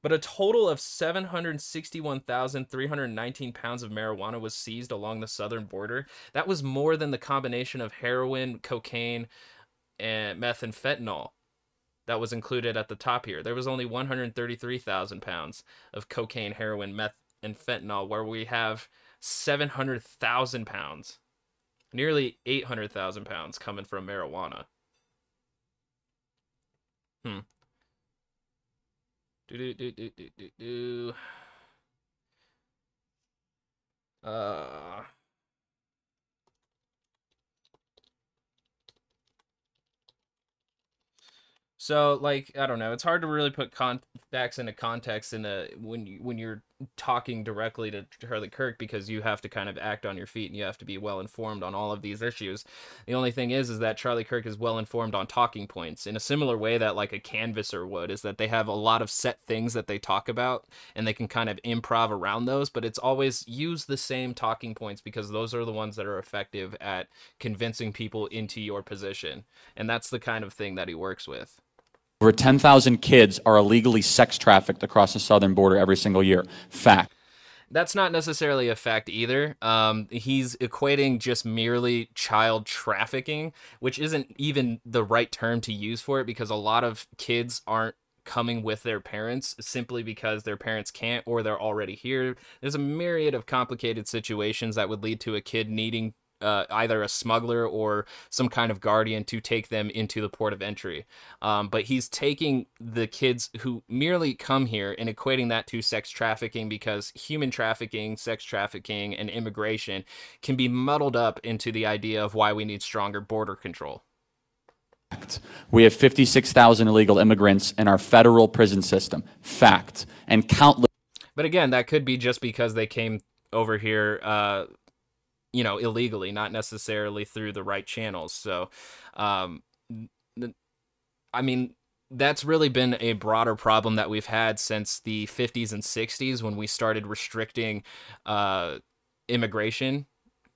but a total of 761,319 pounds of marijuana was seized along the southern border. That was more than the combination of heroin, cocaine, and meth and fentanyl that was included at the top here. There was only 133,000 pounds of cocaine, heroin, meth, and fentanyl, where we have 700,000 pounds, nearly 800,000 pounds coming from marijuana. Hmm. Do do do do do do do. Uh. So like I don't know, it's hard to really put con- facts into context in a when you when you're talking directly to Charlie Kirk because you have to kind of act on your feet and you have to be well informed on all of these issues. The only thing is is that Charlie Kirk is well informed on talking points in a similar way that like a canvasser would is that they have a lot of set things that they talk about and they can kind of improv around those, but it's always use the same talking points because those are the ones that are effective at convincing people into your position. And that's the kind of thing that he works with. Over 10,000 kids are illegally sex trafficked across the southern border every single year. Fact. That's not necessarily a fact either. Um, he's equating just merely child trafficking, which isn't even the right term to use for it because a lot of kids aren't coming with their parents simply because their parents can't or they're already here. There's a myriad of complicated situations that would lead to a kid needing uh, either a smuggler or some kind of guardian to take them into the port of entry. Um, but he's taking the kids who merely come here and equating that to sex trafficking because human trafficking, sex trafficking, and immigration can be muddled up into the idea of why we need stronger border control. We have 56,000 illegal immigrants in our federal prison system. Fact. And countless. But again, that could be just because they came over here uh, you know illegally not necessarily through the right channels. So um i mean that's really been a broader problem that we've had since the 50s and 60s when we started restricting uh immigration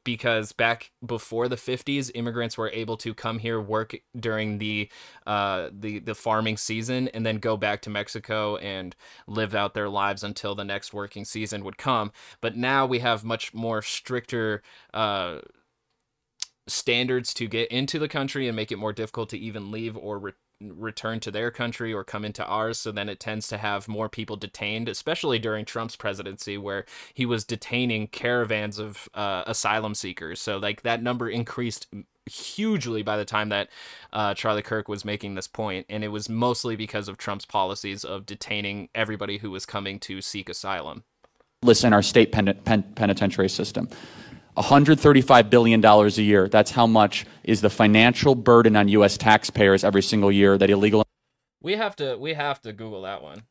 because back before the 50s immigrants were able to come here work during the uh, the the farming season and then go back to Mexico and live out their lives until the next working season would come. But now we have much more stricter uh, standards to get into the country and make it more difficult to even leave or return to their country or come into ours. So then it tends to have more people detained, especially during Trump's presidency, where he was detaining caravans of uh, asylum seekers. So like that number increased hugely by the time that uh, Charlie Kirk was making this point, and it was mostly because of Trump's policies of detaining everybody who was coming to seek asylum. In our state pen- pen- penitentiary system. $135 billion a year. That's how much is the financial burden on U.S. taxpayers every single year that illegal. We have to we have to Google that one.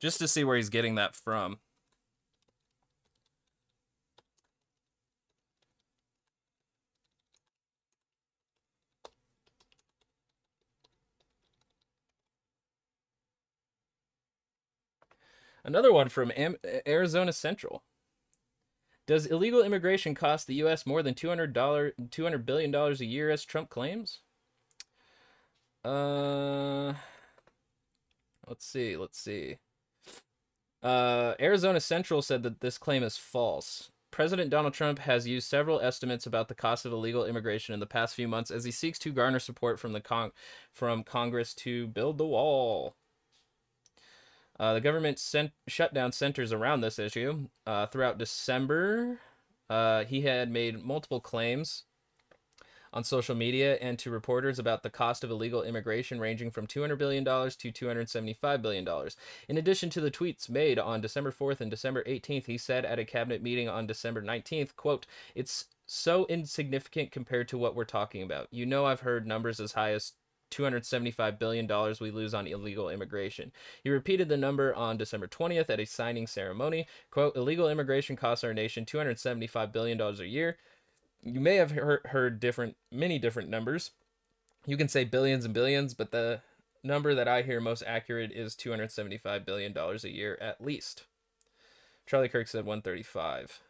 Just to see where he's getting that from. Another one from Am- Arizona Central. Does illegal immigration cost the U.S. more than $200, $200 billion a year, as Trump claims? Uh, let's see, let's see. Uh, Arizona Central said that this claim is false. President Donald Trump has used several estimates about the cost of illegal immigration in the past few months as he seeks to garner support from the from Congress to build the wall. Uh, the government sent shutdown centers around this issue. Uh, throughout December, uh, he had made multiple claims on social media and to reporters about the cost of illegal immigration ranging from $200 billion to $275 billion. In addition to the tweets made on December 4th and December 18th, he said at a cabinet meeting on December 19th, quote, it's so insignificant compared to what we're talking about. You know I've heard numbers as high as $275 billion we lose on illegal immigration. He repeated the number on December 20th at a signing ceremony. Quote, illegal immigration costs our nation $275 billion a year you may have heard, different, many different numbers. You can say billions and billions, but the number that I hear most accurate is $275 billion a year at least. Charlie Kirk said 135.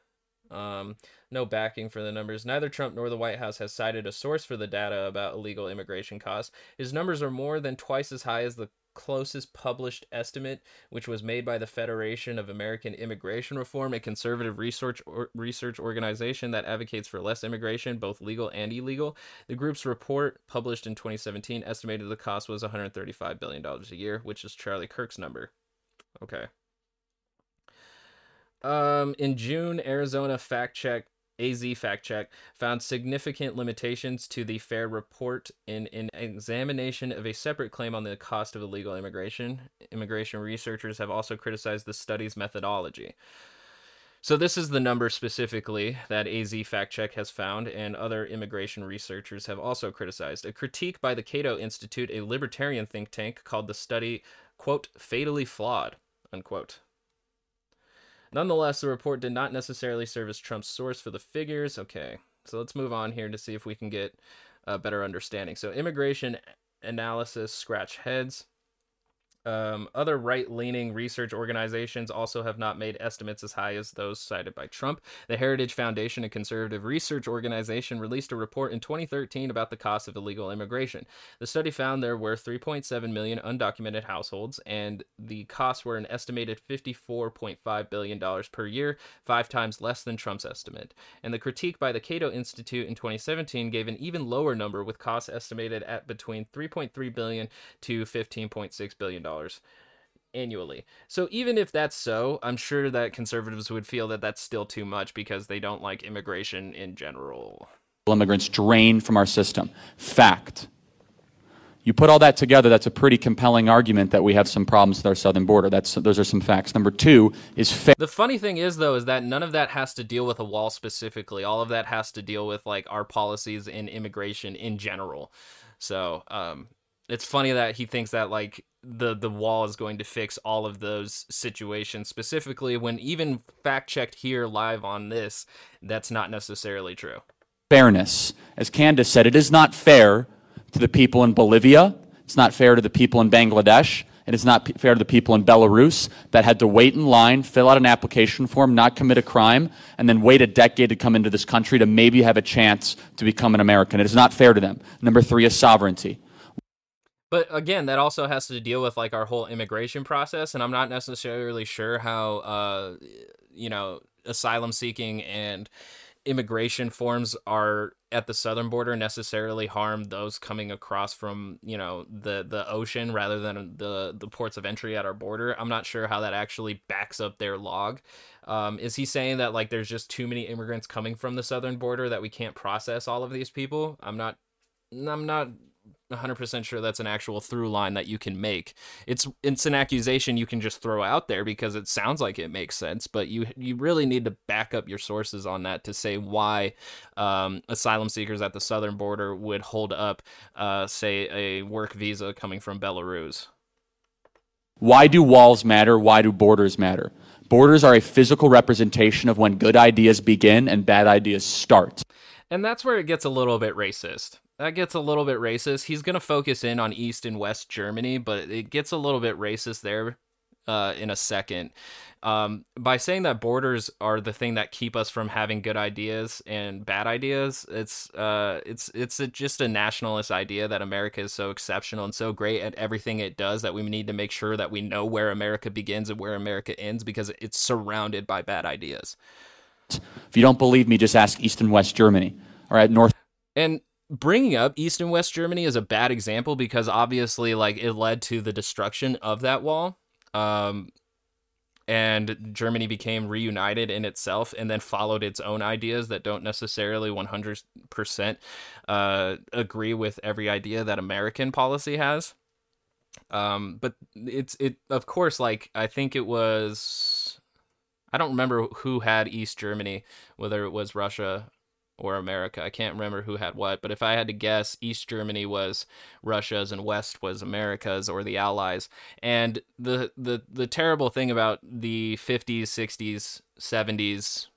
Um, no backing for the numbers. Neither Trump nor the White House has cited a source for the data about illegal immigration costs. His numbers are more than twice as high as the closest published estimate, which was made by the Federation of American Immigration Reform, a conservative research or research organization that advocates for less immigration, both legal and illegal. The group's report, published in 2017, estimated the cost was 135 billion dollars a year, which is Charlie Kirk's number. Okay. Um, in June, Arizona fact check AZ fact check found significant limitations to the FAIR report in an examination of a separate claim on the cost of illegal immigration. Immigration researchers have also criticized the study's methodology. So this is the number specifically that AZ fact check has found and other immigration researchers have also criticized. A critique by the Cato Institute, a libertarian think tank, called the study quote fatally flawed unquote. Nonetheless, the report did not necessarily serve as Trump's source for the figures. Okay, so let's move on here to see if we can get a better understanding. So, immigration analysis scratch heads. Um, other right leaning research organizations also have not made estimates as high as those cited by Trump. The Heritage Foundation, a conservative research organization, released a report in 2013 about the cost of illegal immigration. The study found there were 3.7 million undocumented households, and the costs were an estimated $54.5 billion per year, five times less than Trump's estimate. And the critique by the Cato Institute in 2017 gave an even lower number, with costs estimated at between 3.3 billion to 15.6 billion dollars annually. So even if that's so, I'm sure that conservatives would feel that that's still too much because they don't like immigration in general. Immigrants drain from our system. Fact. You put all that together, that's a pretty compelling argument that we have some problems with our southern border. That's those are some facts. Number two is fa- the funny thing is though is that none of that has to deal with a wall specifically. All of that has to deal with like our policies in immigration in general. So um, it's funny that he thinks that like the the wall is going to fix all of those situations specifically when even fact checked here live on this that's not necessarily true. Fairness. As candace said it is not fair to the people in bolivia. It's not fair to the people in bangladesh. And it's not fair to the people in belarus that had to wait in line fill out an application form not commit a crime and then wait a decade to come into this country to maybe have a chance to become an american. It is not fair to them. Number three is sovereignty but again, that also has to deal with like our whole immigration process, and I'm not necessarily sure how uh, you know asylum seeking and immigration forms are at the southern border necessarily harm those coming across from you know the the ocean rather than the the ports of entry at our border. I'm not sure how that actually backs up their log. Um, is he saying that like there's just too many immigrants coming from the southern border that we can't process all of these people? I'm not i'm not 100% sure that's an actual through line that you can make. It's it's an accusation you can just throw out there because it sounds like it makes sense, but you you really need to back up your sources on that to say why um, asylum seekers at the southern border would hold up, uh, say, a work visa coming from Belarus. Why do walls matter? Why do borders matter? Borders are a physical representation of when good ideas begin and bad ideas start. And that's where it gets a little bit racist that gets a little bit racist. He's going to focus in on East and West Germany, but it gets a little bit racist there uh, in a second. Um, by saying that borders are the thing that keep us from having good ideas and bad ideas, it's uh, it's it's a, just a nationalist idea that America is so exceptional and so great at everything it does that we need to make sure that we know where America begins and where America ends because it's surrounded by bad ideas. If you don't believe me, just ask East and West Germany. All right, North. And bringing up East and West Germany is a bad example because obviously like it led to the destruction of that wall. Um, and Germany became reunited in itself and then followed its own ideas that don't necessarily 100% uh, agree with every idea that American policy has. Um, but it's it of course like I think it was I don't remember who had East Germany, whether it was Russia or America. I can't remember who had what, but if I had to guess, East Germany was Russia's and West was America's or the Allies. And the the the terrible thing about the 50s, 60s, 70s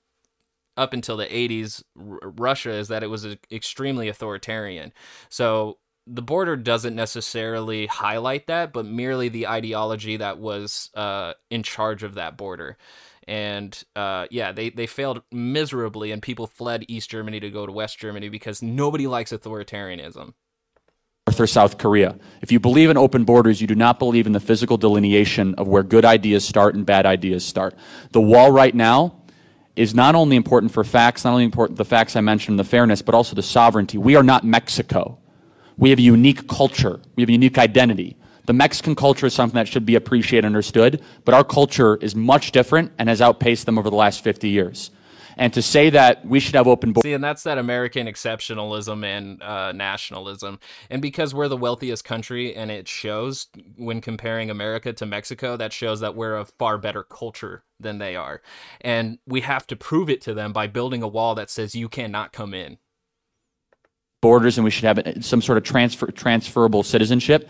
up until the 80s R- Russia is that it was extremely authoritarian. So the border doesn't necessarily highlight that, but merely the ideology that was uh, in charge of that border and uh, yeah, they they failed miserably, and people fled East Germany to go to West Germany because nobody likes authoritarianism. North or South Korea. If you believe in open borders, you do not believe in the physical delineation of where good ideas start and bad ideas start. The wall right now is not only important for facts, not only important the facts I mentioned, the fairness, but also the sovereignty. We are not Mexico. We have a unique culture. We have a unique identity. The Mexican culture is something that should be appreciated and understood, but our culture is much different and has outpaced them over the last 50 years. And to say that we should have open borders. See, and that's that American exceptionalism and uh, nationalism. And because we're the wealthiest country and it shows when comparing America to Mexico, that shows that we're a far better culture than they are. And we have to prove it to them by building a wall that says you cannot come in. Borders, and we should have some sort of transfer, transferable citizenship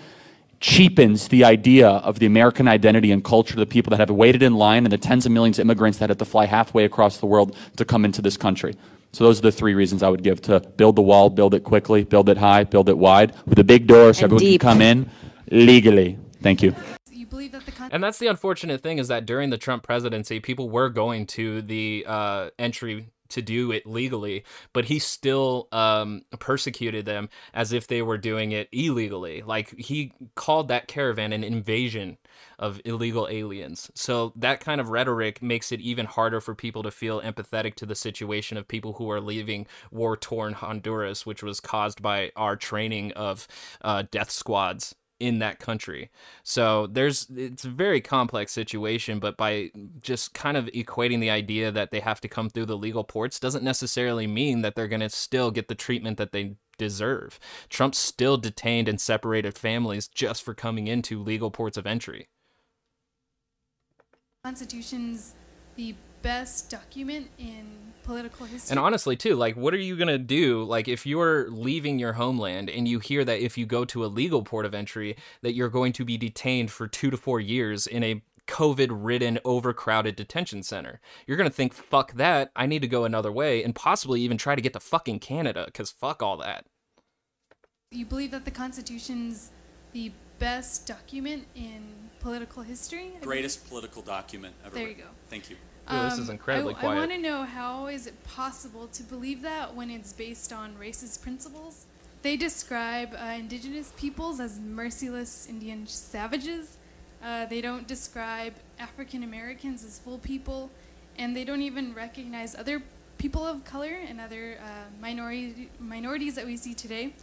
cheapens the idea of the American identity and culture to the people that have waited in line and the tens of millions of immigrants that had to fly halfway across the world to come into this country. So those are the three reasons I would give to build the wall, build it quickly, build it high, build it wide, with a big door so and everyone deep. can come in legally. Thank you. and that's the unfortunate thing is that during the Trump presidency, people were going to the uh, entry to do it legally, but he still um, persecuted them as if they were doing it illegally. Like he called that caravan an invasion of illegal aliens. So that kind of rhetoric makes it even harder for people to feel empathetic to the situation of people who are leaving war torn Honduras, which was caused by our training of uh, death squads in that country. So there's it's a very complex situation, but by just kind of equating the idea that they have to come through the legal ports doesn't necessarily mean that they're going to still get the treatment that they deserve. Trump still detained and separated families just for coming into legal ports of entry. Constitution's the best document in political history. And honestly, too, like, what are you gonna do? Like, if you're leaving your homeland and you hear that if you go to a legal port of entry, that you're going to be detained for two to four years in a COVID-ridden, overcrowded detention center, you're gonna think, "Fuck that! I need to go another way," and possibly even try to get to fucking Canada, because fuck all that. You believe that the Constitution's the best document in political history? Greatest political document ever. There you go. Thank you. Ooh, this is um, incredibly I, quiet. I want to know how is it possible to believe that when it's based on racist principles? They describe uh, indigenous peoples as merciless Indian savages. Uh, they don't describe African Americans as full people, and they don't even recognize other people of color and other uh, minority, minorities that we see today.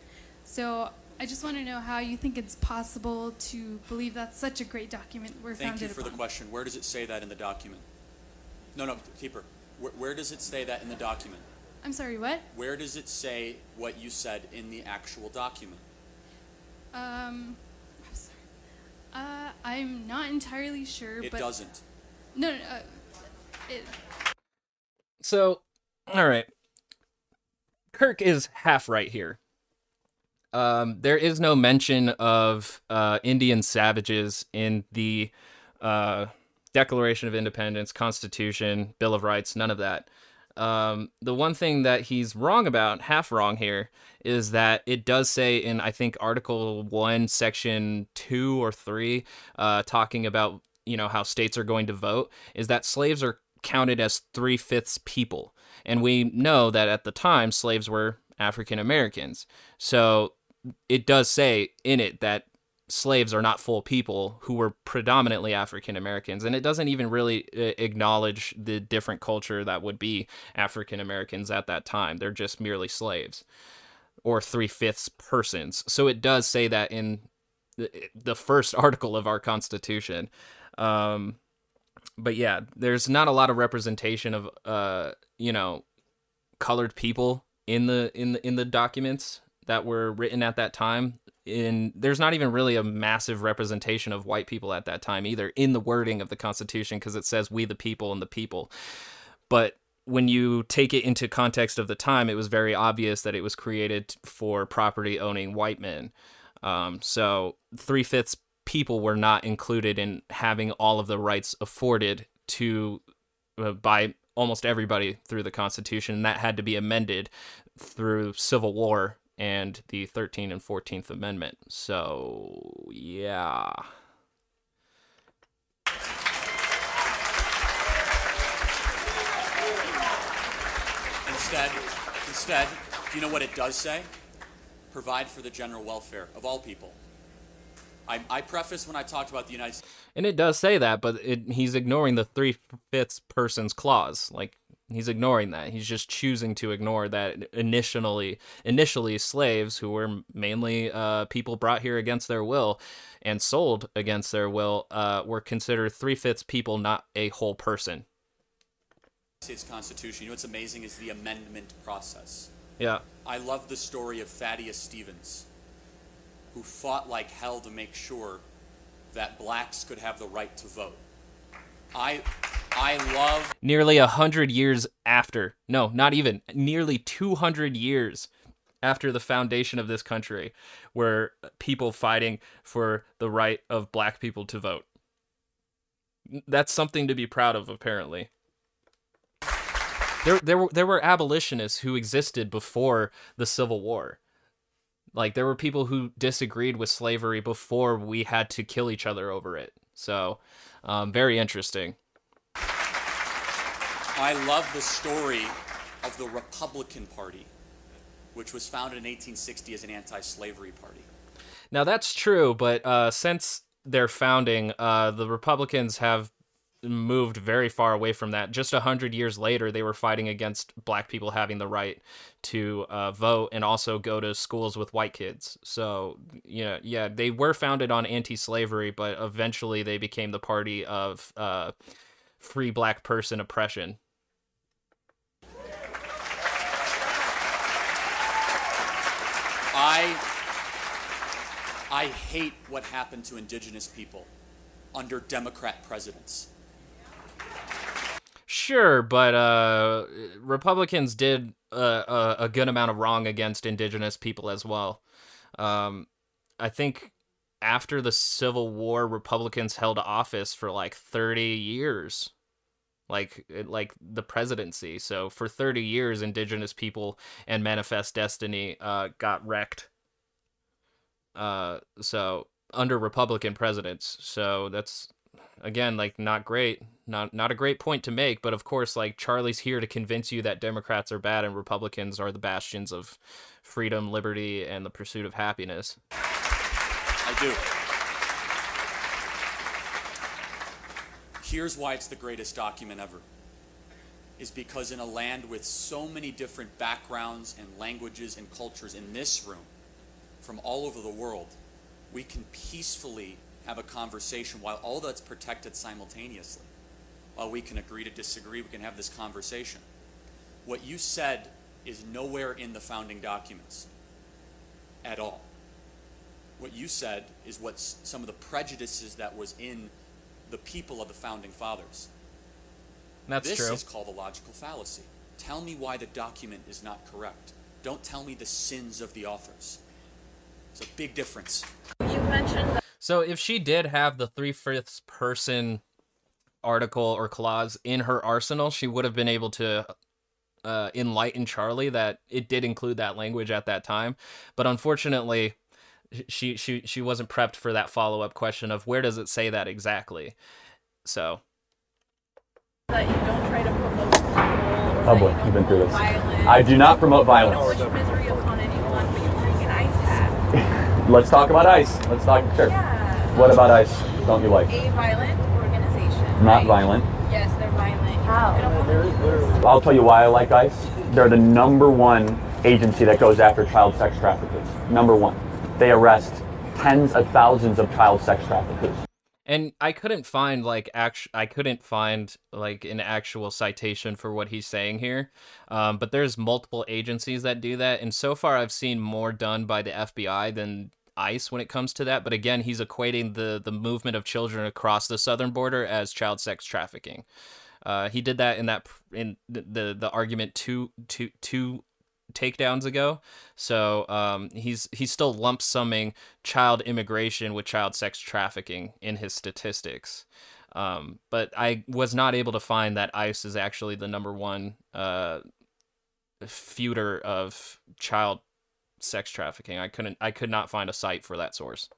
So I just want to know how you think it's possible to believe that's such a great document we're Thank founded you for upon. the question. Where does it say that in the document? No, no, keeper. Where, where does it say that in the document? I'm sorry, what? Where does it say what you said in the actual document? Um, I'm sorry. Uh, I'm not entirely sure, It but doesn't. no, no, uh, it, So, all right. Kirk is half right here. Um, there is no mention of uh, Indian savages in the uh, Declaration of Independence, Constitution, Bill of Rights, none of that. Um, the one thing that he's wrong about, half wrong here, is that it does say in, I think, Article 1, Section 2 or 3, uh, talking about, you know, how states are going to vote, is that slaves are counted as three fifths people. And we know that at the time, slaves were African Americans. So it does say in it that slaves are not full people who were predominantly African Americans. And it doesn't even really uh, acknowledge the different culture that would be African Americans at that time. They're just merely slaves or three fifths persons. So it does say that in the, the first article of our Constitution. Um, but yeah, there's not a lot of representation of uh, you know, colored people in the in the in the documents that were written at that time. In there's not even really a massive representation of white people at that time either in the wording of the Constitution because it says "we the people" and "the people," but when you take it into context of the time, it was very obvious that it was created for property owning white men. Um, so three fifths people were not included in having all of the rights afforded to uh, by almost everybody through the Constitution, and that had to be amended through Civil War and the 13th and 14th Amendment. So, yeah. Instead, instead, do you know what it does say? Provide for the general welfare of all people. I, I preface when I talked about the United States. And it does say that, but it, he's ignoring the three fifths person's clause. Like he's ignoring that. He's just choosing to ignore that initially, initially slaves who were mainly uh, people brought here against their will and sold against their will uh, were considered three fifths people, not a whole person. States Constitution. You know what's amazing is the amendment process. Yeah. I love the story of Thaddeus Stevens, who fought like hell to make sure that blacks could have the right to vote. I I love Nearly a hundred years after, no, not even, nearly 200 years after the foundation of this country, were people fighting for the right of black people to vote. That's something to be proud of, apparently. There, there were there were abolitionists who existed before the Civil War. Like there were people who disagreed with slavery before we had to kill each other over it. So, um, very interesting. I love the story of the Republican Party, which was founded in 1860 as an anti-slavery party. Now that's true, but uh, since their founding, uh, the Republicans have moved very far away from that. Just a hundred years later, they were fighting against black people having the right to uh, vote and also go to schools with white kids. So, you know, yeah, they were founded on anti-slavery, but eventually they became the party of uh, free black person oppression. I I hate what happened to indigenous people under Democrat presidents. Sure, but uh, Republicans did uh, a, a, good amount of wrong against indigenous people as well. Um, I think after the Civil War, Republicans held office for like 30 years, like like the presidency. So for 30 years, indigenous people and Manifest Destiny uh, got wrecked. Uh, so under Republican presidents. So that's again like not great not not a great point to make but of course like charlie's here to convince you that democrats are bad and republicans are the bastions of freedom liberty and the pursuit of happiness i do here's why it's the greatest document ever is because in a land with so many different backgrounds and languages and cultures in this room from all over the world we can peacefully have a conversation while all that's protected simultaneously. While we can agree to disagree, we can have this conversation. What you said is nowhere in the founding documents at all. What you said is what some of the prejudices that was in the people of the founding fathers. That's this true. This is called a logical fallacy. Tell me why the document is not correct. Don't tell me the sins of the authors. It's a big difference. You mentioned so if she did have the three fifths person article or clause in her arsenal, she would have been able to uh, enlighten Charlie that it did include that language at that time. But unfortunately, she she she wasn't prepped for that follow up question of where does it say that exactly. So. That you don't try to promote Public, you've been through this. Violence. I do not promote violence. upon anyone, but you're an ice hat. Let's talk about ICE. Let's talk. Sure. Yeah. What about ICE? Don't you like? A violent organization. Not violent. Yes, they're violent. How? I'll tell you why I like ICE. They're the number one agency that goes after child sex traffickers. Number one. They arrest tens of thousands of child sex traffickers. And I couldn't find like act I couldn't find like an actual citation for what he's saying here. Um, but there's multiple agencies that do that, and so far I've seen more done by the FBI than ICE when it comes to that. But again, he's equating the the movement of children across the southern border as child sex trafficking. Uh, he did that in that in the the, the argument two two two takedowns ago. So um, he's he's still lump summing child immigration with child sex trafficking in his statistics. Um, but I was not able to find that ICE is actually the number one uh, feuder of child sex trafficking. I couldn't I could not find a site for that source.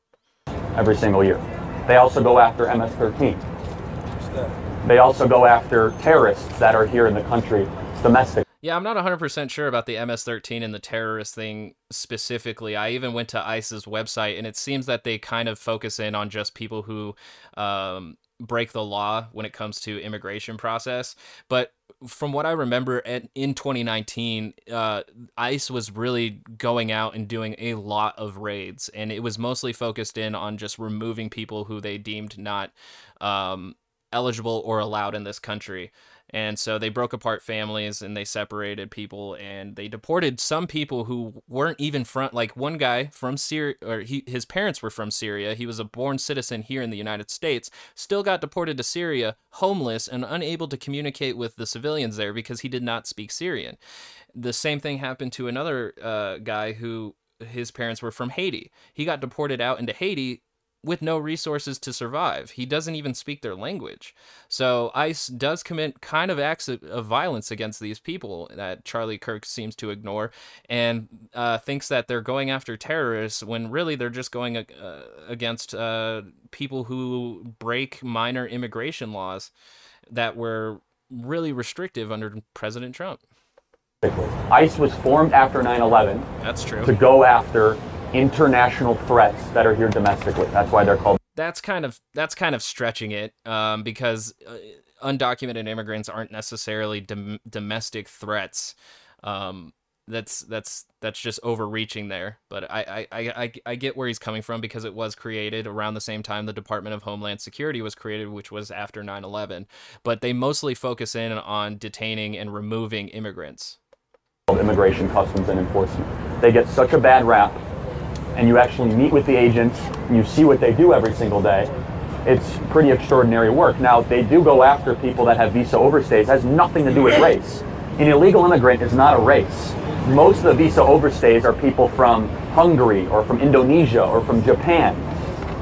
every single year. They also go after MS-13. They also go after terrorists that are here in the country, domestic. Yeah, I'm not 100% sure about the MS-13 and the terrorist thing specifically. I even went to ICE's website, and it seems that they kind of focus in on just people who um, break the law when it comes to immigration process. But from what I remember, at, in 2019, uh, ICE was really going out and doing a lot of raids, and it was mostly focused in on just removing people who they deemed not um, eligible or allowed in this country. And so they broke apart families and they separated people and they deported some people who weren't even from like one guy from Syria or he, his parents were from Syria. He was a born citizen here in the United States, still got deported to Syria, homeless and unable to communicate with the civilians there because he did not speak Syrian. The same thing happened to another uh, guy who his parents were from Haiti. He got deported out into Haiti with no resources to survive. He doesn't even speak their language. So ICE does commit kind of acts of, violence against these people that Charlie Kirk seems to ignore and uh, thinks that they're going after terrorists when really they're just going uh, against uh, people who break minor immigration laws that were really restrictive under President Trump. ICE was formed after 9/11 That's true. to go after international threats that are here domestically. That's why they're called. that's kind of that's kind of stretching it um, because uh, undocumented immigrants aren't necessarily dom- domestic threats. Um, that's that's that's just overreaching there. But I, I, I, I- get where he's coming from because it was created around the same time the Department of Homeland Security was created, which was after 9/11. But they mostly focus in on detaining and removing immigrants. immigration customs and enforcement. They get such a bad rap, and you actually meet with the agents and you see what they do every single day. It's pretty extraordinary work. Now, they do go after people that have visa overstays. It has nothing to do with race. An illegal immigrant is not a race. Most of the visa overstays are people from Hungary or from Indonesia or from Japan.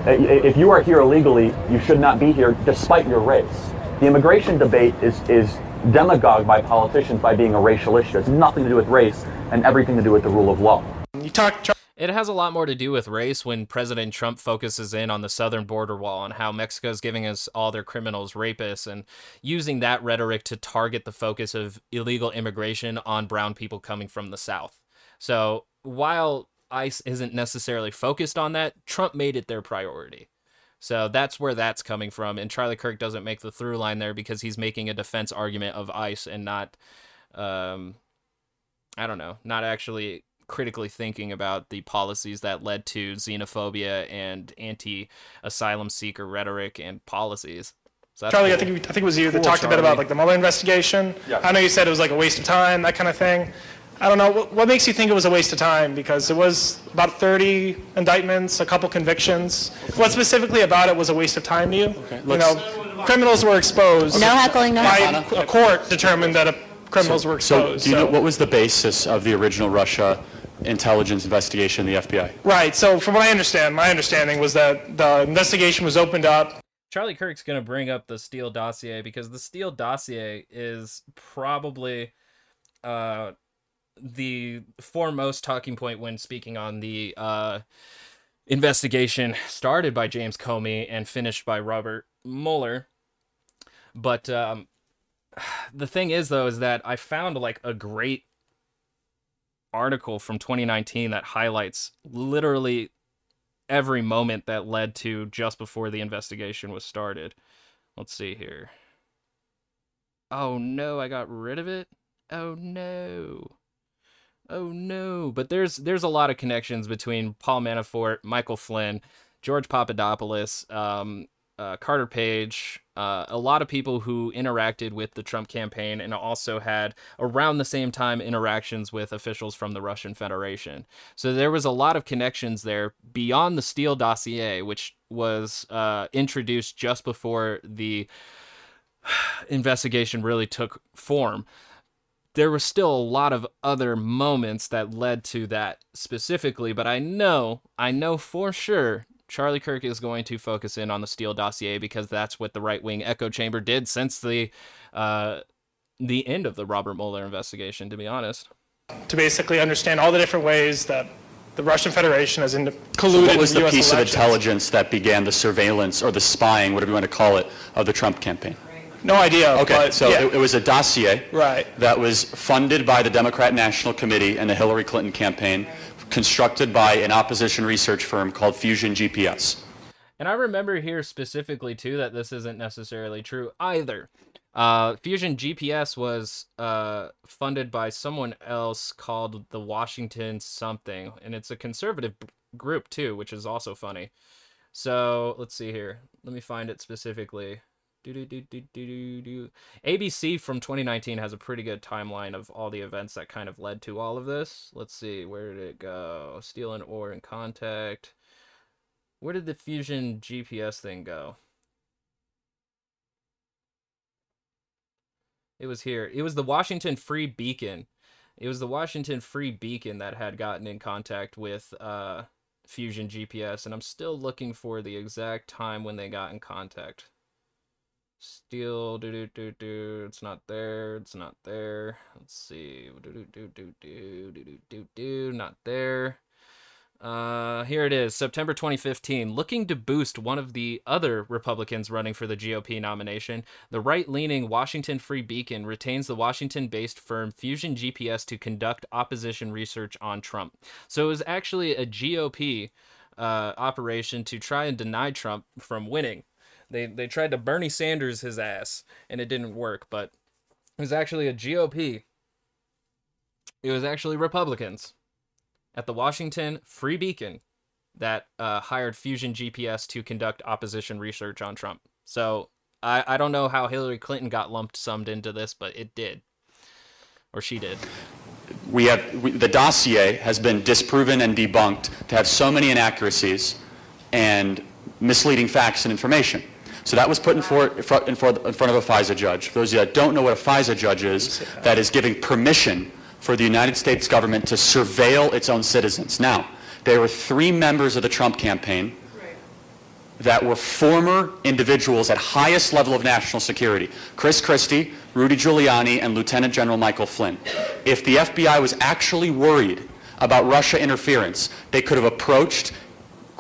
If you are here illegally, you should not be here despite your race. The immigration debate is, is demagogued by politicians by being a racial issue. It has nothing to do with race and everything to do with the rule of law. You talk. It has a lot more to do with race when President Trump focuses in on the southern border wall and how Mexico is giving us all their criminals, rapists, and using that rhetoric to target the focus of illegal immigration on brown people coming from the south. So while ICE isn't necessarily focused on that, Trump made it their priority. So that's where that's coming from. And Charlie Kirk doesn't make the through line there because he's making a defense argument of ICE and not, um, I don't know, not actually critically thinking about the policies that led to xenophobia and anti-asylum seeker rhetoric and policies. So that's Charlie, I cool. think, I think it was you that Cool, talked a bit about like the Mueller investigation. I know you said it was like a waste of time, that kind of thing. I don't know, what, what makes you think it was a waste of time? Because it was about 30 indictments, a couple convictions. What specifically about it was a waste of time to you? you know, criminals were exposed. No heckling, no by heckling. A court determined that a, criminals were So, exposed. do you know what was the basis of the original Russia intelligence investigation, in the FBI? Right. So, from what I understand, my understanding was that the investigation was opened up. Charlie Kirk's going to bring up the Steele dossier because the Steele dossier is probably uh, the foremost talking point when speaking on the uh, investigation started by James Comey and finished by Robert Mueller. But um, the thing is, though, is that I found like a great article from 2019 that highlights literally every moment that led to just before the investigation was started. Let's see here. Oh no, I got rid of it. Oh no. Oh no. But there's there's a lot of connections between Paul Manafort, Michael Flynn, George Papadopoulos, um, uh, Carter Page, uh, a lot of people who interacted with the Trump campaign and also had around the same time interactions with officials from the Russian Federation. So there was a lot of connections there beyond the Steele dossier, which was uh, introduced just before the investigation really took form. There was still a lot of other moments that led to that specifically, but I know, I know for sure Charlie Kirk is going to focus in on the Steele dossier because that's what the right wing echo chamber did since the uh, the end of the Robert Mueller investigation. To be honest, to basically understand all the different ways that the Russian Federation has in- colluded So what was in the US piece elections. of intelligence that began the surveillance or the spying, whatever you want to call it, of the Trump campaign? No idea. Okay, but, so yeah. it, it was a dossier Right. that was funded by the Democrat National Committee and the Hillary Clinton campaign, constructed by an opposition research firm called Fusion GPS. And I remember here specifically too that this isn't necessarily true either. Uh, Fusion GPS was uh, funded by someone else called the Washington something, and it's a conservative b- group too, which is also funny. So let's see here. Let me find it specifically. ABC from 2019 has a pretty good timeline of all the events that kind of led to all of this. Let's see, where did it go? Steele and or in contact. Where did the Fusion GPS thing go? It was here. It was the Washington Free Beacon. It was the Washington Free Beacon that had gotten in contact with uh, Fusion GPS, and I'm still looking for the exact time when they got in contact. Still, do do do do. It's not there. It's not there. Let's see. Do do do do do do do do do. Not there. Uh, here it is, September 2015. Looking to boost one of the other Republicans running for the GOP nomination, the right leaning Washington Free Beacon retains the Washington based firm Fusion GPS to conduct opposition research on Trump. So it was actually a GOP uh, operation to try and deny Trump from winning. They, they tried to Bernie Sanders his ass, and it didn't work, but it was actually a GOP. It was actually Republicans at the Washington Free Beacon that uh, hired Fusion GPS to conduct opposition research on Trump. So I, I don't know how Hillary Clinton got lumped summed into this, but it did. Or she did. We have, we, the dossier has been disproven and debunked to have so many inaccuracies and misleading facts and information. So that was put in, for, in, front, in front of a FISA judge. For those of you that don't know what a FISA judge is, that is giving permission for the United States government to surveil its own citizens. Now, there were three members of the Trump campaign that were former individuals at highest level of national security. Chris Christie, Rudy Giuliani, and Lieutenant General Michael Flynn. If the FBI was actually worried about Russia interference, they could have approached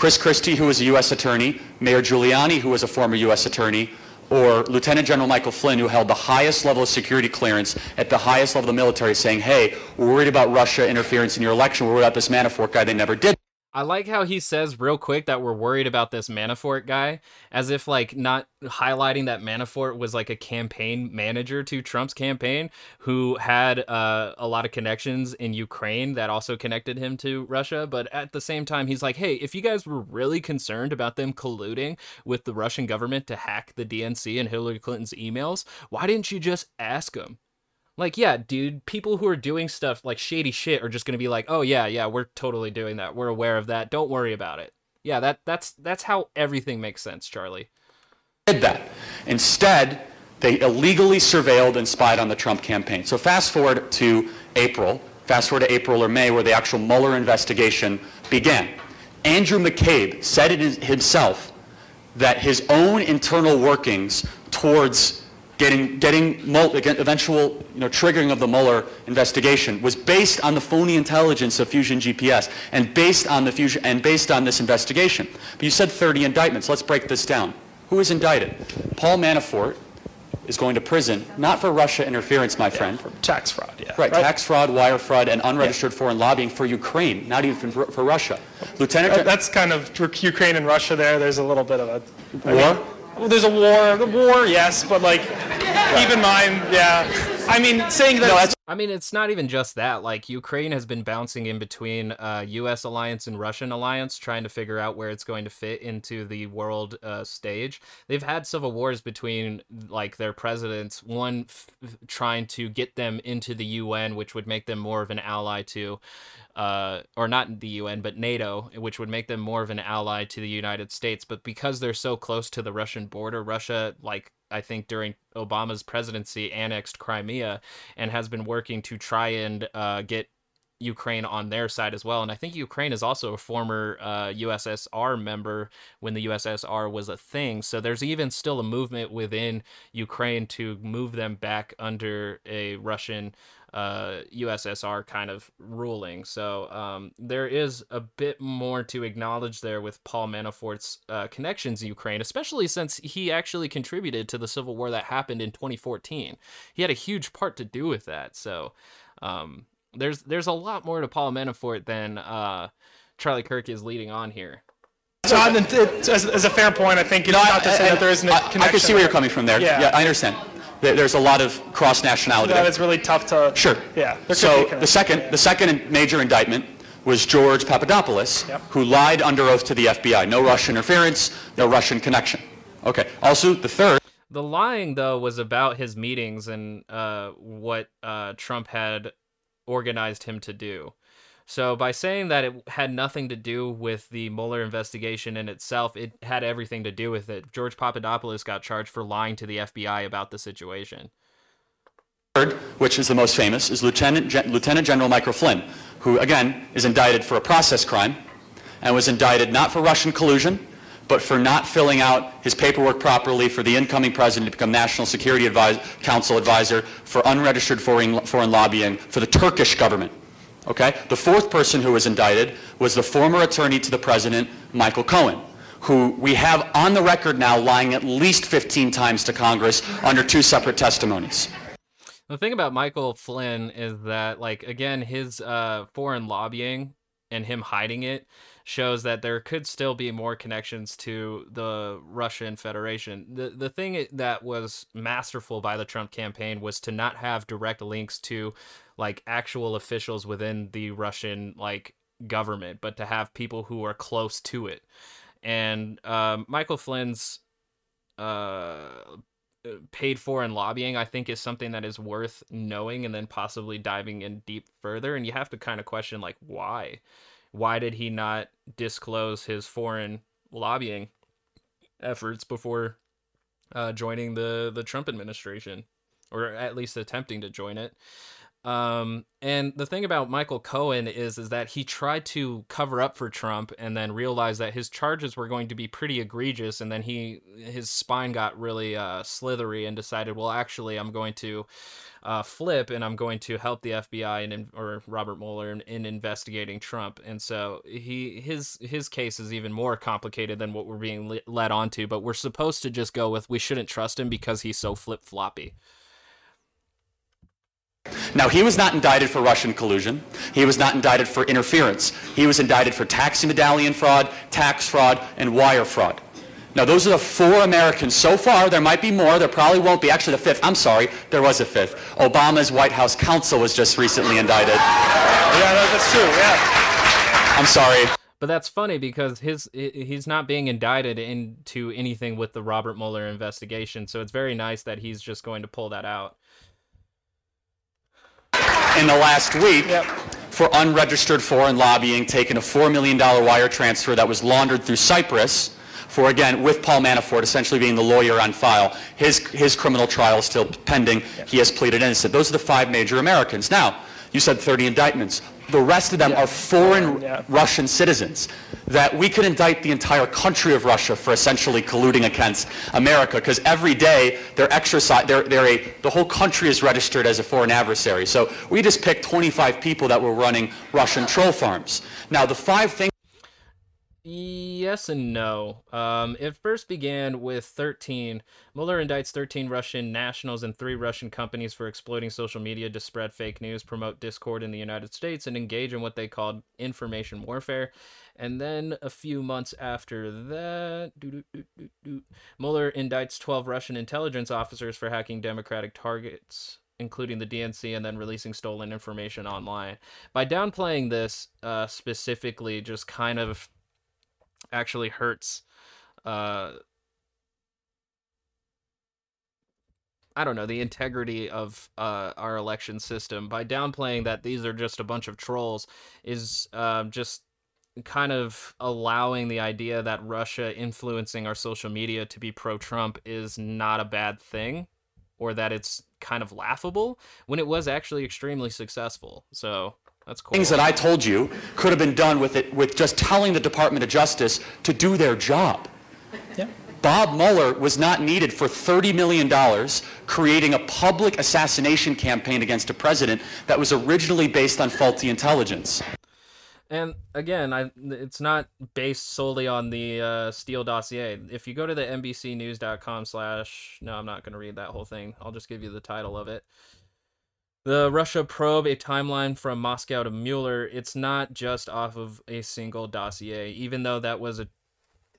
Chris Christie, who was a U.S. attorney, Mayor Giuliani, who was a former U.S. attorney, or Lieutenant General Michael Flynn, who held the highest level of security clearance at the highest level of the military, saying, hey, we're worried about Russia interference in your election. We're worried about this Manafort guy. They never did. I like how he says real quick that we're worried about this Manafort guy, as if like not highlighting that Manafort was like a campaign manager to Trump's campaign who had uh, a lot of connections in Ukraine that also connected him to Russia. But at the same time, he's like, hey, if you guys were really concerned about them colluding with the Russian government to hack the DNC and Hillary Clinton's emails, why didn't you just ask them? Like, yeah, dude, people who are doing stuff like shady shit are just gonna be like, oh yeah, yeah, we're totally doing that. We're aware of that. Don't worry about it. Yeah, that that's that's how everything makes sense, Charlie. Did that. Instead, they illegally surveilled and spied on the Trump campaign. So fast forward to April, fast forward to April or May, where the actual Mueller investigation began. Andrew McCabe said it himself that his own internal workings towards getting, getting Mueller, eventual you know, triggering of the Mueller investigation was based on the phony intelligence of Fusion GPS and based on the Fusion and based on this investigation. But you said 30 indictments. Let's break this down. Who is indicted? Paul Manafort is going to prison, not for Russia interference, my friend. for tax fraud, yeah. Right, tax fraud, wire fraud, and unregistered foreign lobbying for Ukraine, not even for, for Russia. Lieutenant That- That's kind of Ukraine and Russia there. There's a little bit of a... War? Mean, well, there's a war. The war, yes, but like, keep in mind, yeah. I mean, saying that. No, that's I mean, it's not even just that. Like, Ukraine has been bouncing in between uh, U.S. alliance and Russian alliance, trying to figure out where it's going to fit into the world uh, stage. They've had civil wars between, like, their presidents, one f- f- trying to get them into the UN, which would make them more of an ally to, uh, or not the UN, but NATO, which would make them more of an ally to the United States. But because they're so close to the Russian border, Russia, like, I think during Obama's presidency, annexed Crimea and has been working to try and uh, get Ukraine on their side as well. And I think Ukraine is also a former uh, USSR member when the USSR was a thing. So there's even still a movement within Ukraine to move them back under a Russian uh, USSR kind of ruling. So um, there is a bit more to acknowledge there with Paul Manafort's uh, connections in Ukraine, especially since he actually contributed to the civil war that happened in 2014. He had a huge part to do with that. So um, there's there's a lot more to Paul Manafort than uh, Charlie Kirk is leading on here. John, it, it, as, as a fair point, I think it's not to say that there isn't a I, connection. I can see where you're coming from there. Yeah. Yeah, I understand. There- There's a lot of cross nationality That there. is really tough to. Sure. Yeah. there could be a So the second, the second major indictment was George Papadopoulos, Yep. who lied under oath to the FBI. No Russian interference, no Russian connection. Okay. Also, the third. The lying, though, was about his meetings and uh, what uh, Trump had organized him to do. So, by saying that it had nothing to do with the Mueller investigation in itself, it had everything to do with it. George Papadopoulos got charged for lying to the FBI about the situation. Which is the most famous, is Lieutenant, Gen- Lieutenant General Michael Flynn, who, again, is indicted for a process crime and was indicted not for Russian collusion, but for not filling out his paperwork properly for the incoming president to become National Security Advis- Council advisor for unregistered foreign, foreign lobbying for the Turkish government. Okay? The fourth person who was indicted was the former attorney to the president, Michael Cohen, who we have on the record now lying at least 15 times to Congress under two separate testimonies. The thing about Michael Flynn is that, like, again, his uh, foreign lobbying and him hiding it shows that there could still be more connections to the Russian Federation. The the thing that was masterful by the Trump campaign was to not have direct links to like actual officials within the Russian like government, but to have people who are close to it. And um, Michael Flynn's uh, paid for in lobbying, I think, is something that is worth knowing and then possibly diving in deep further. And you have to kind of question, like, why? Why did he not disclose his foreign lobbying efforts before uh, joining the the Trump administration, or at least attempting to join it? Um, and the thing about Michael Cohen is is that he tried to cover up for Trump and then realized that his charges were going to be pretty egregious and then he his spine got really uh, slithery and decided, well, actually, I'm going to uh, flip and I'm going to help the FBI and or Robert Mueller in, in investigating Trump. And so he his his case is even more complicated than what we're being le- led onto. But we're supposed to just go with we shouldn't trust him because he's so flip floppy. Now, he was not indicted for Russian collusion. He was not indicted for interference. He was indicted for taxi medallion fraud, tax fraud, and wire fraud. Now, those are the four Americans so far. There might be more. There probably won't be. Actually, the fifth. I'm sorry. There was a fifth. Obama's White House counsel was just recently indicted. Yeah, that- that's true. Yeah. I'm sorry. But that's funny because his he's not being indicted into anything with the Robert Mueller investigation. So it's very nice that he's just going to pull that out. In the last week for unregistered foreign lobbying, taking a $4 million wire transfer that was laundered through Cyprus for, again, with Paul Manafort essentially being the lawyer on file. His, his criminal trial is still pending. He has pleaded innocent. Those are the five major Americans. Now, you said 30 indictments. The rest of them are foreign Russian citizens that we could indict the entire country of Russia for essentially colluding against America because every day they're exercise they're, they're a the whole country is registered as a foreign adversary. So we just picked 25 people that were running Russian troll farms. Now the five things Yes and no. Um, it first began with 13. Mueller indicts 13 Russian nationals and three Russian companies for exploiting social media to spread fake news, promote discord in the United States, and engage in what they called information warfare. And then a few months after that, Mueller indicts 12 Russian intelligence officers for hacking Democratic targets including the DNC, and then releasing stolen information online. By downplaying this uh, specifically, just kind of actually hurts. Uh, I don't know the integrity of uh, our election system by downplaying that these are just a bunch of trolls is um, just kind of allowing the idea that Russia influencing our social media to be pro Trump is not a bad thing or that it's kind of laughable when it was actually extremely successful. So that's cool. Things that I told you could have been done with it with just telling the Department of Justice to do their job. Yeah. Bob Mueller was not needed for $30 million creating a public assassination campaign against a president that was originally based on faulty intelligence. And again, I it's not based solely on the uh, Steele dossier. If you go to the NBCNews.com slash, no, I'm not going to read that whole thing. I'll just give you the title of it. The Russia probe, a timeline from Moscow to Mueller. It's not just off of a single dossier, even though that was a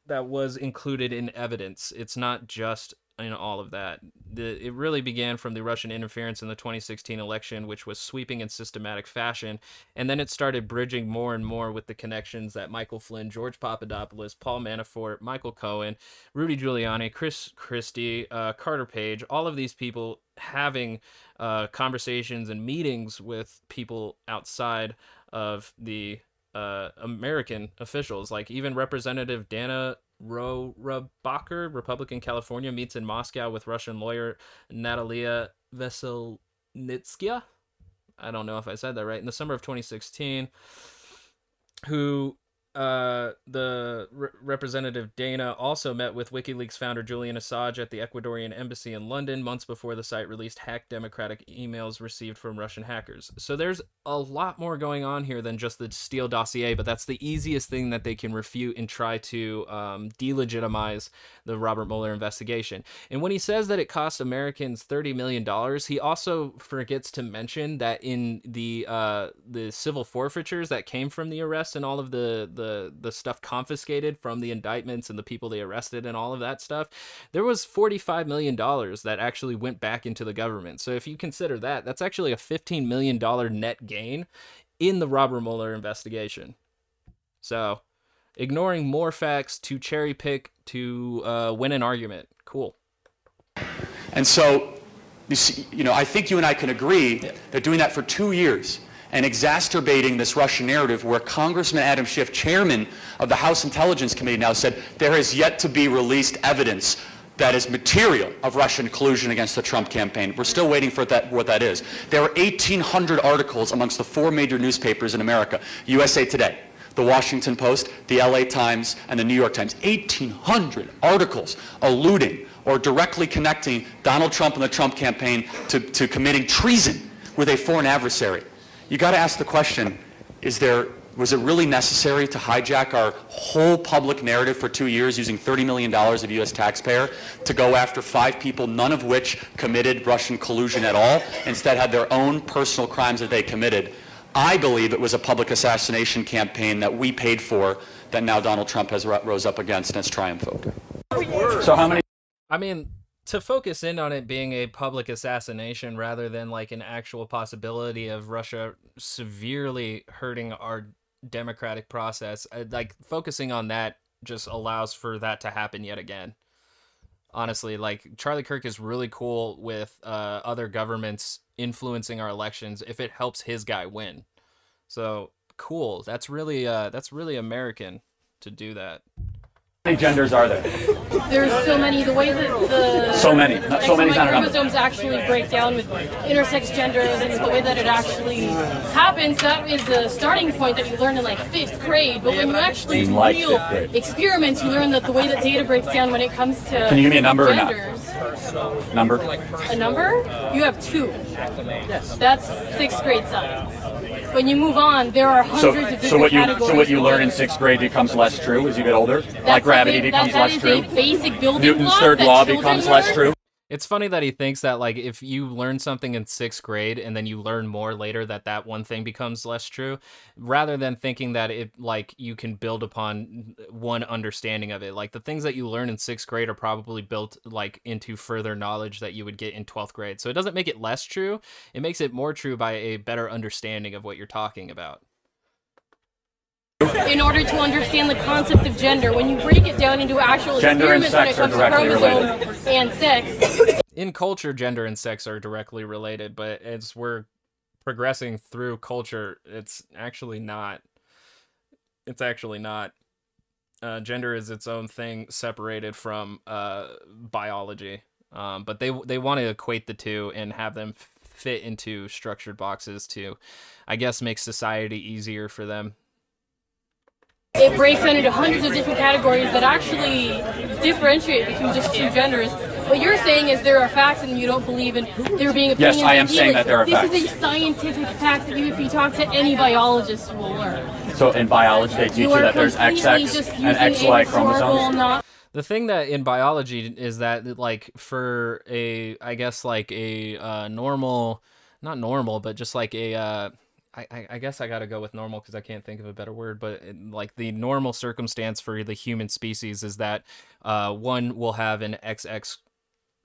that was included in evidence. It's not just in all of that. The, it really began from the Russian interference in the 2016 election, which was sweeping in systematic fashion, and then it started bridging more and more with the connections that Michael Flynn, George Papadopoulos, Paul Manafort, Michael Cohen, Rudy Giuliani, Chris Christie, uh, Carter Page, all of these people having uh, conversations and meetings with people outside of the uh, American officials, like even Representative Dana Rohrabacher, Republican California, meets in Moscow with Russian lawyer Natalia Veselnitskaya. I don't know if I said that right. In the summer of 2016, who uh, the re- representative Dana also met with WikiLeaks founder Julian Assange at the Ecuadorian embassy in London months before the site released hacked democratic emails received from Russian hackers. So there's a lot more going on here than just the Steele dossier, but that's the easiest thing that they can refute and try to um, delegitimize the Robert Mueller investigation. And when he says that it cost Americans $30 million, he also forgets to mention that in the uh, the civil forfeitures that came from the arrest and all of the, the, the stuff confiscated from the indictments and the people they arrested and all of that stuff, there was $45 million that actually went back into the government. So if you consider that, that's actually a $15 million net gain in the Robert Mueller investigation. So ignoring more facts to cherry pick to uh, win an argument. Cool. And so, you, see, you know, I think you and I can agree that doing that for two years and exacerbating this Russian narrative where Congressman Adam Schiff, chairman of the House Intelligence Committee now said there has yet to be released evidence that is material of Russian collusion against the Trump campaign. We're still waiting for that, what that is. There are 1,800 articles amongst the four major newspapers in America, USA Today, the Washington Post, the LA Times, and the New York Times. 1,800 articles alluding or directly connecting Donald Trump and the Trump campaign to, to committing treason with a foreign adversary. You got to ask the question, is there, was it really necessary to hijack our whole public narrative for two years using $30 million of U.S. taxpayer to go after five people, none of which committed Russian collusion at all, instead had their own personal crimes that they committed? I believe it was a public assassination campaign that we paid for that now Donald Trump has rose up against and has triumphed over. So how many? I mean, to focus in on it being a public assassination rather than like an actual possibility of Russia severely hurting our democratic process, uh, like focusing on that just allows for that to happen yet again. Honestly, like Charlie Kirk is really cool with uh, other governments influencing our elections if it helps his guy win. So cool. That's really uh, that's really American to do that. How many genders are there? There's so many. The way that the So many. Not so many's not chromosomes actually break down with intersex genders and the way that it actually happens, that is the starting point that you learn in like fifth grade. But when you actually do Like real experiments, you learn that the way that data breaks down when it comes to Can you give me a number or not? Genders. Number? A number? You have two. Yes. That's sixth grade science. When you move on, there are So, hundreds of different so what you categories. so what you learn in sixth grade becomes less true as you get older. That's like gravity a, becomes that, less that true. a basic building Newton's block third that law children becomes less true. It's funny that he thinks that like if you learn something in sixth grade and then you learn more later that that one thing becomes less true, rather than thinking that it like you can build upon one understanding of it. Like the things that you learn in sixth grade are probably built like into further knowledge that you would get in twelfth grade. So it doesn't make it less true. It makes it more true by a better understanding of what you're talking about. In order to understand the concept of gender. When you break it down into actual Gender experiments when it comes to directly chromosome and sex, in culture, gender and sex are directly related, but as we're progressing through culture, it's actually not. It's actually not. Uh, gender is its own thing, separated from uh, biology. Um, but they they want to equate the two and have them fit into structured boxes to, I guess, make society easier for them. It breaks down into hundreds of different categories that actually differentiate between just two genders. What you're saying is there are facts and you don't believe in there being opinions. Yes, opinions. I am and saying feelings. that there are this facts. is a scientific fact that you, if you talk to any biologist, you will learn. So in biology, they teach You you are that there's completely XX just and using XY chromosomes. not- The thing that in biology is that like for a I guess like a uh, normal, not normal, but just like a uh, I, I I guess I gotta go with normal because I can't think of a better word. But it- like the normal circumstance for the human species is that uh, one will have an XX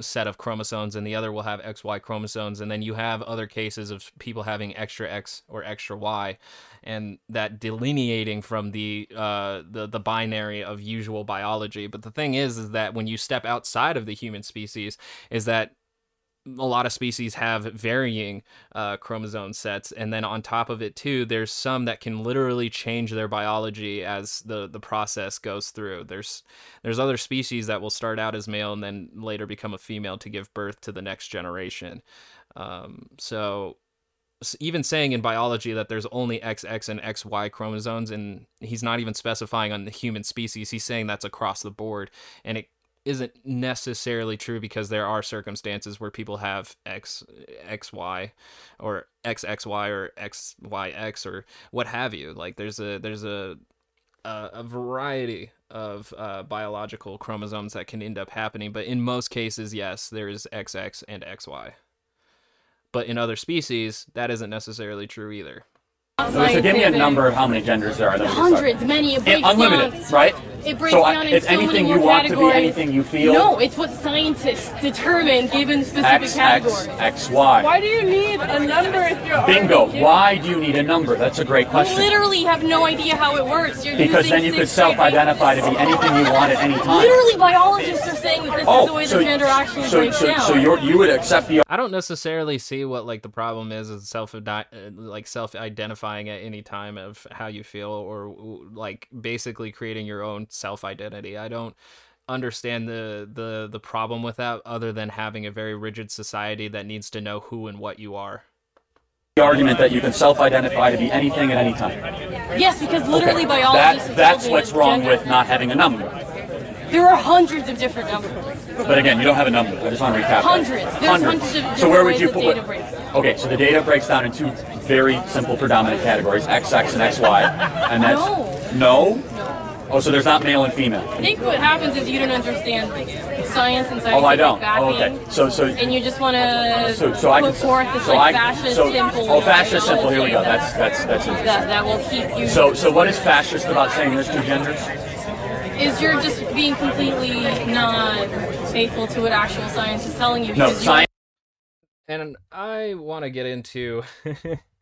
set of chromosomes and the other will have XY chromosomes and then you have other cases of people having extra X or extra Y and that delineating from the uh the the binary of usual biology but the thing is is that when you step outside of the human species is that a lot of species have varying uh, chromosome sets, and then on top of it too, there's some that can literally change their biology as the the process goes through. There's there's other species that will start out as male and then later become a female to give birth to the next generation. Um, so even saying in biology that there's only XX and XY chromosomes, and he's not even specifying on the human species, he's saying that's across the board, and it isn't necessarily true because there are circumstances where people have x x y or XXY or XYX or what have you. Like there's a there's a a, a variety of uh, biological chromosomes that can end up happening, but in most cases, yes, there is XX and XY. But in other species, that isn't necessarily true either. So, so give me a number of how many genders there are. That Hundreds, many. It And breaks unlimited, down, right? It breaks so I- down in it's so anything many you more want to be, anything you feel. No, it's what scientists determine given specific X, X, categories. X, Y. Why do you need a number if you're Bingo. Why do you need a number? That's a great You question. literally have no idea how it works. You're Because using then you could self-identify to be anything you want at any time. Literally, biologists are saying that this is oh, the way Oh, so, the gender actually so, breaks so, down. so you're, you would accept the I don't necessarily see what like the problem is is self uh, like self identifying at any time of how you feel or like basically creating your own self identity. I don't understand the the the problem with that other than having a very rigid society that needs to know who and what you are. the argument that you can self-identify to be anything at any time. yes, because literally Okay. biologists That, that's what's wrong gender- with not having a number. There are hundreds of different numbers. But again, you don't have a number. I just want to recap. that. Hundreds. There's hundreds of different So where would you put? data Okay, so the data breaks down into very simple predominant categories: X, X, and X, Y, and that's no. Oh, so there's not male and female. I think what happens is you don't understand science and science. Oh, I don't. backing. Oh, okay. So, so and you just want to So, so I put can. forth this so like I, fascist so, simple. Oh, fascist simple. Here we go. That's that's that's interesting. that, that will keep you. So, so what is fascist about saying there's two genders? is you're just being completely not faithful to what actual science is telling you. No, science. And I want to get into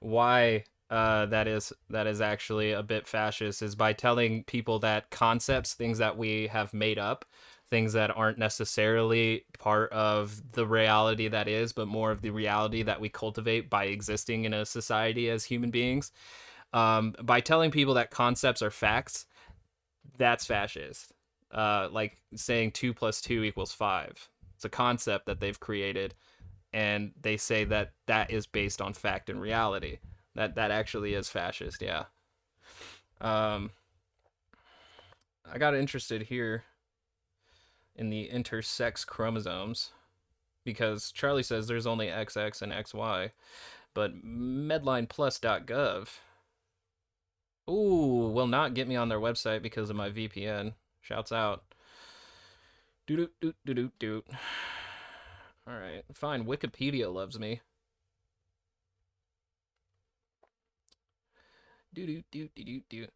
why uh, that is that is actually a bit fascist is by telling people that concepts, things that we have made up, things that aren't necessarily part of the reality that is, but more of the reality that we cultivate by existing in a society as human beings. Um, by telling people that concepts are facts, that's fascist. Uh, like saying two plus two equals five. It's a concept that they've created, and they say that that is based on fact and reality. That that actually is fascist. Yeah. Um, I got interested here in the intersex chromosomes because Charlie says there's only XX and XY, but medlineplus.gov Ooh, will not get me on their website because of my VPN. Shouts out. Doot doot doot doot doot. All right, fine. Wikipedia loves me. Do do do do do do.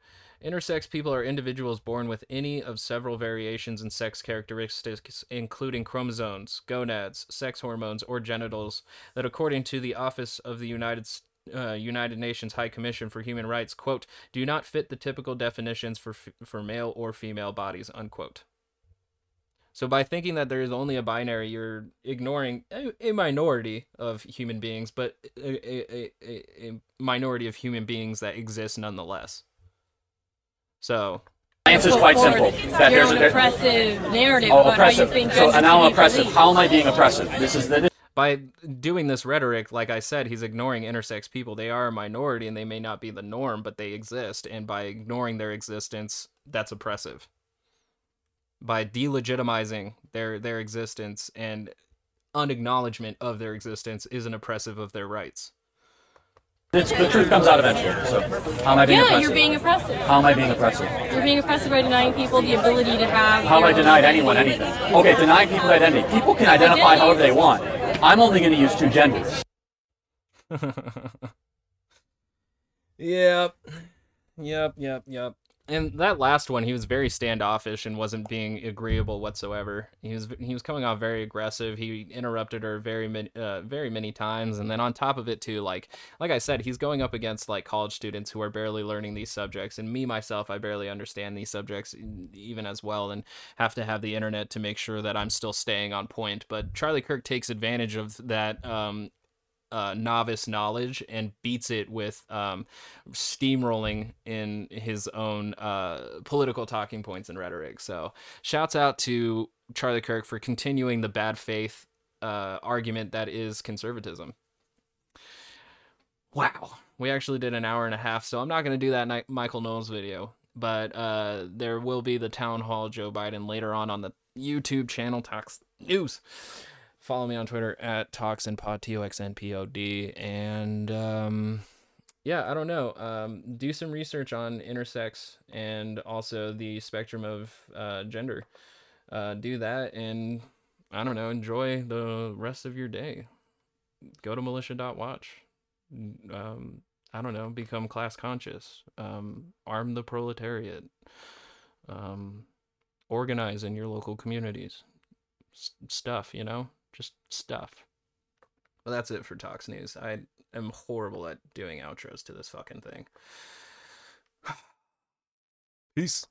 Intersex people are individuals born with any of several variations in sex characteristics, including chromosomes, gonads, sex hormones, or genitals, that, according to the Office of the United uh, United Nations High Commission for Human Rights, quote, do not fit the typical definitions for f- for male or female bodies, unquote. So by thinking that there is only a binary, you're ignoring a, a minority of human beings, but a, a, a, a minority of human beings that exist nonetheless. So Science is quite simple. That there's an oppressive narrative Oh, about oppressive. how you think So, and now I'm oppressive. believed. How am I being oppressive? This is the. by doing this rhetoric, like I said, he's ignoring intersex people. They are a minority and they may not be the norm, but they exist. And by ignoring their existence, that's oppressive. By delegitimizing their their existence and unacknowledgement of their existence is an oppressive of their rights. It's, the truth comes out eventually. So, how am I being Yeah, oppressive? you're being oppressive. How am I being oppressive? You're being oppressive by denying people the ability to have. How have I their own denied anyone anything? Okay, denying people identity. People can identify however they want. I'm only going to use two genders. Yep. Yep, yep, yep. And that last one, he was very standoffish and wasn't being agreeable whatsoever. He was he was coming off very aggressive. He interrupted her very many uh, very many times, and then on top of it too, like like I said, he's going up against like college students who are barely learning these subjects, and me myself, I barely understand these subjects even as well, and have to have the internet to make sure that I'm still staying on point. But Charlie Kirk takes advantage of that um, uh, novice knowledge and beats it with um, steamrolling in his own uh, political talking points and rhetoric. So, shouts out to Charlie Kirk for continuing the bad faith uh, argument that is conservatism. Wow, we actually did an hour and a half, so I'm not going to do that Michael Knowles video, but uh, there will be the town hall Joe Biden later on on the YouTube channel Talks News. Follow me on Twitter at ToxnPod, T O X N P O D. And um, yeah, I don't know. Um, do some research on intersex and also the spectrum of uh, gender. Uh, do that and I don't know, enjoy the rest of your day. Go to militia.watch. Um, I don't know, become class conscious. Um, arm the proletariat. Um, organize in your local communities. S- stuff, you know? Just stuff. Well, that's it for Talks News. I am horrible at doing outros to this fucking thing. Peace.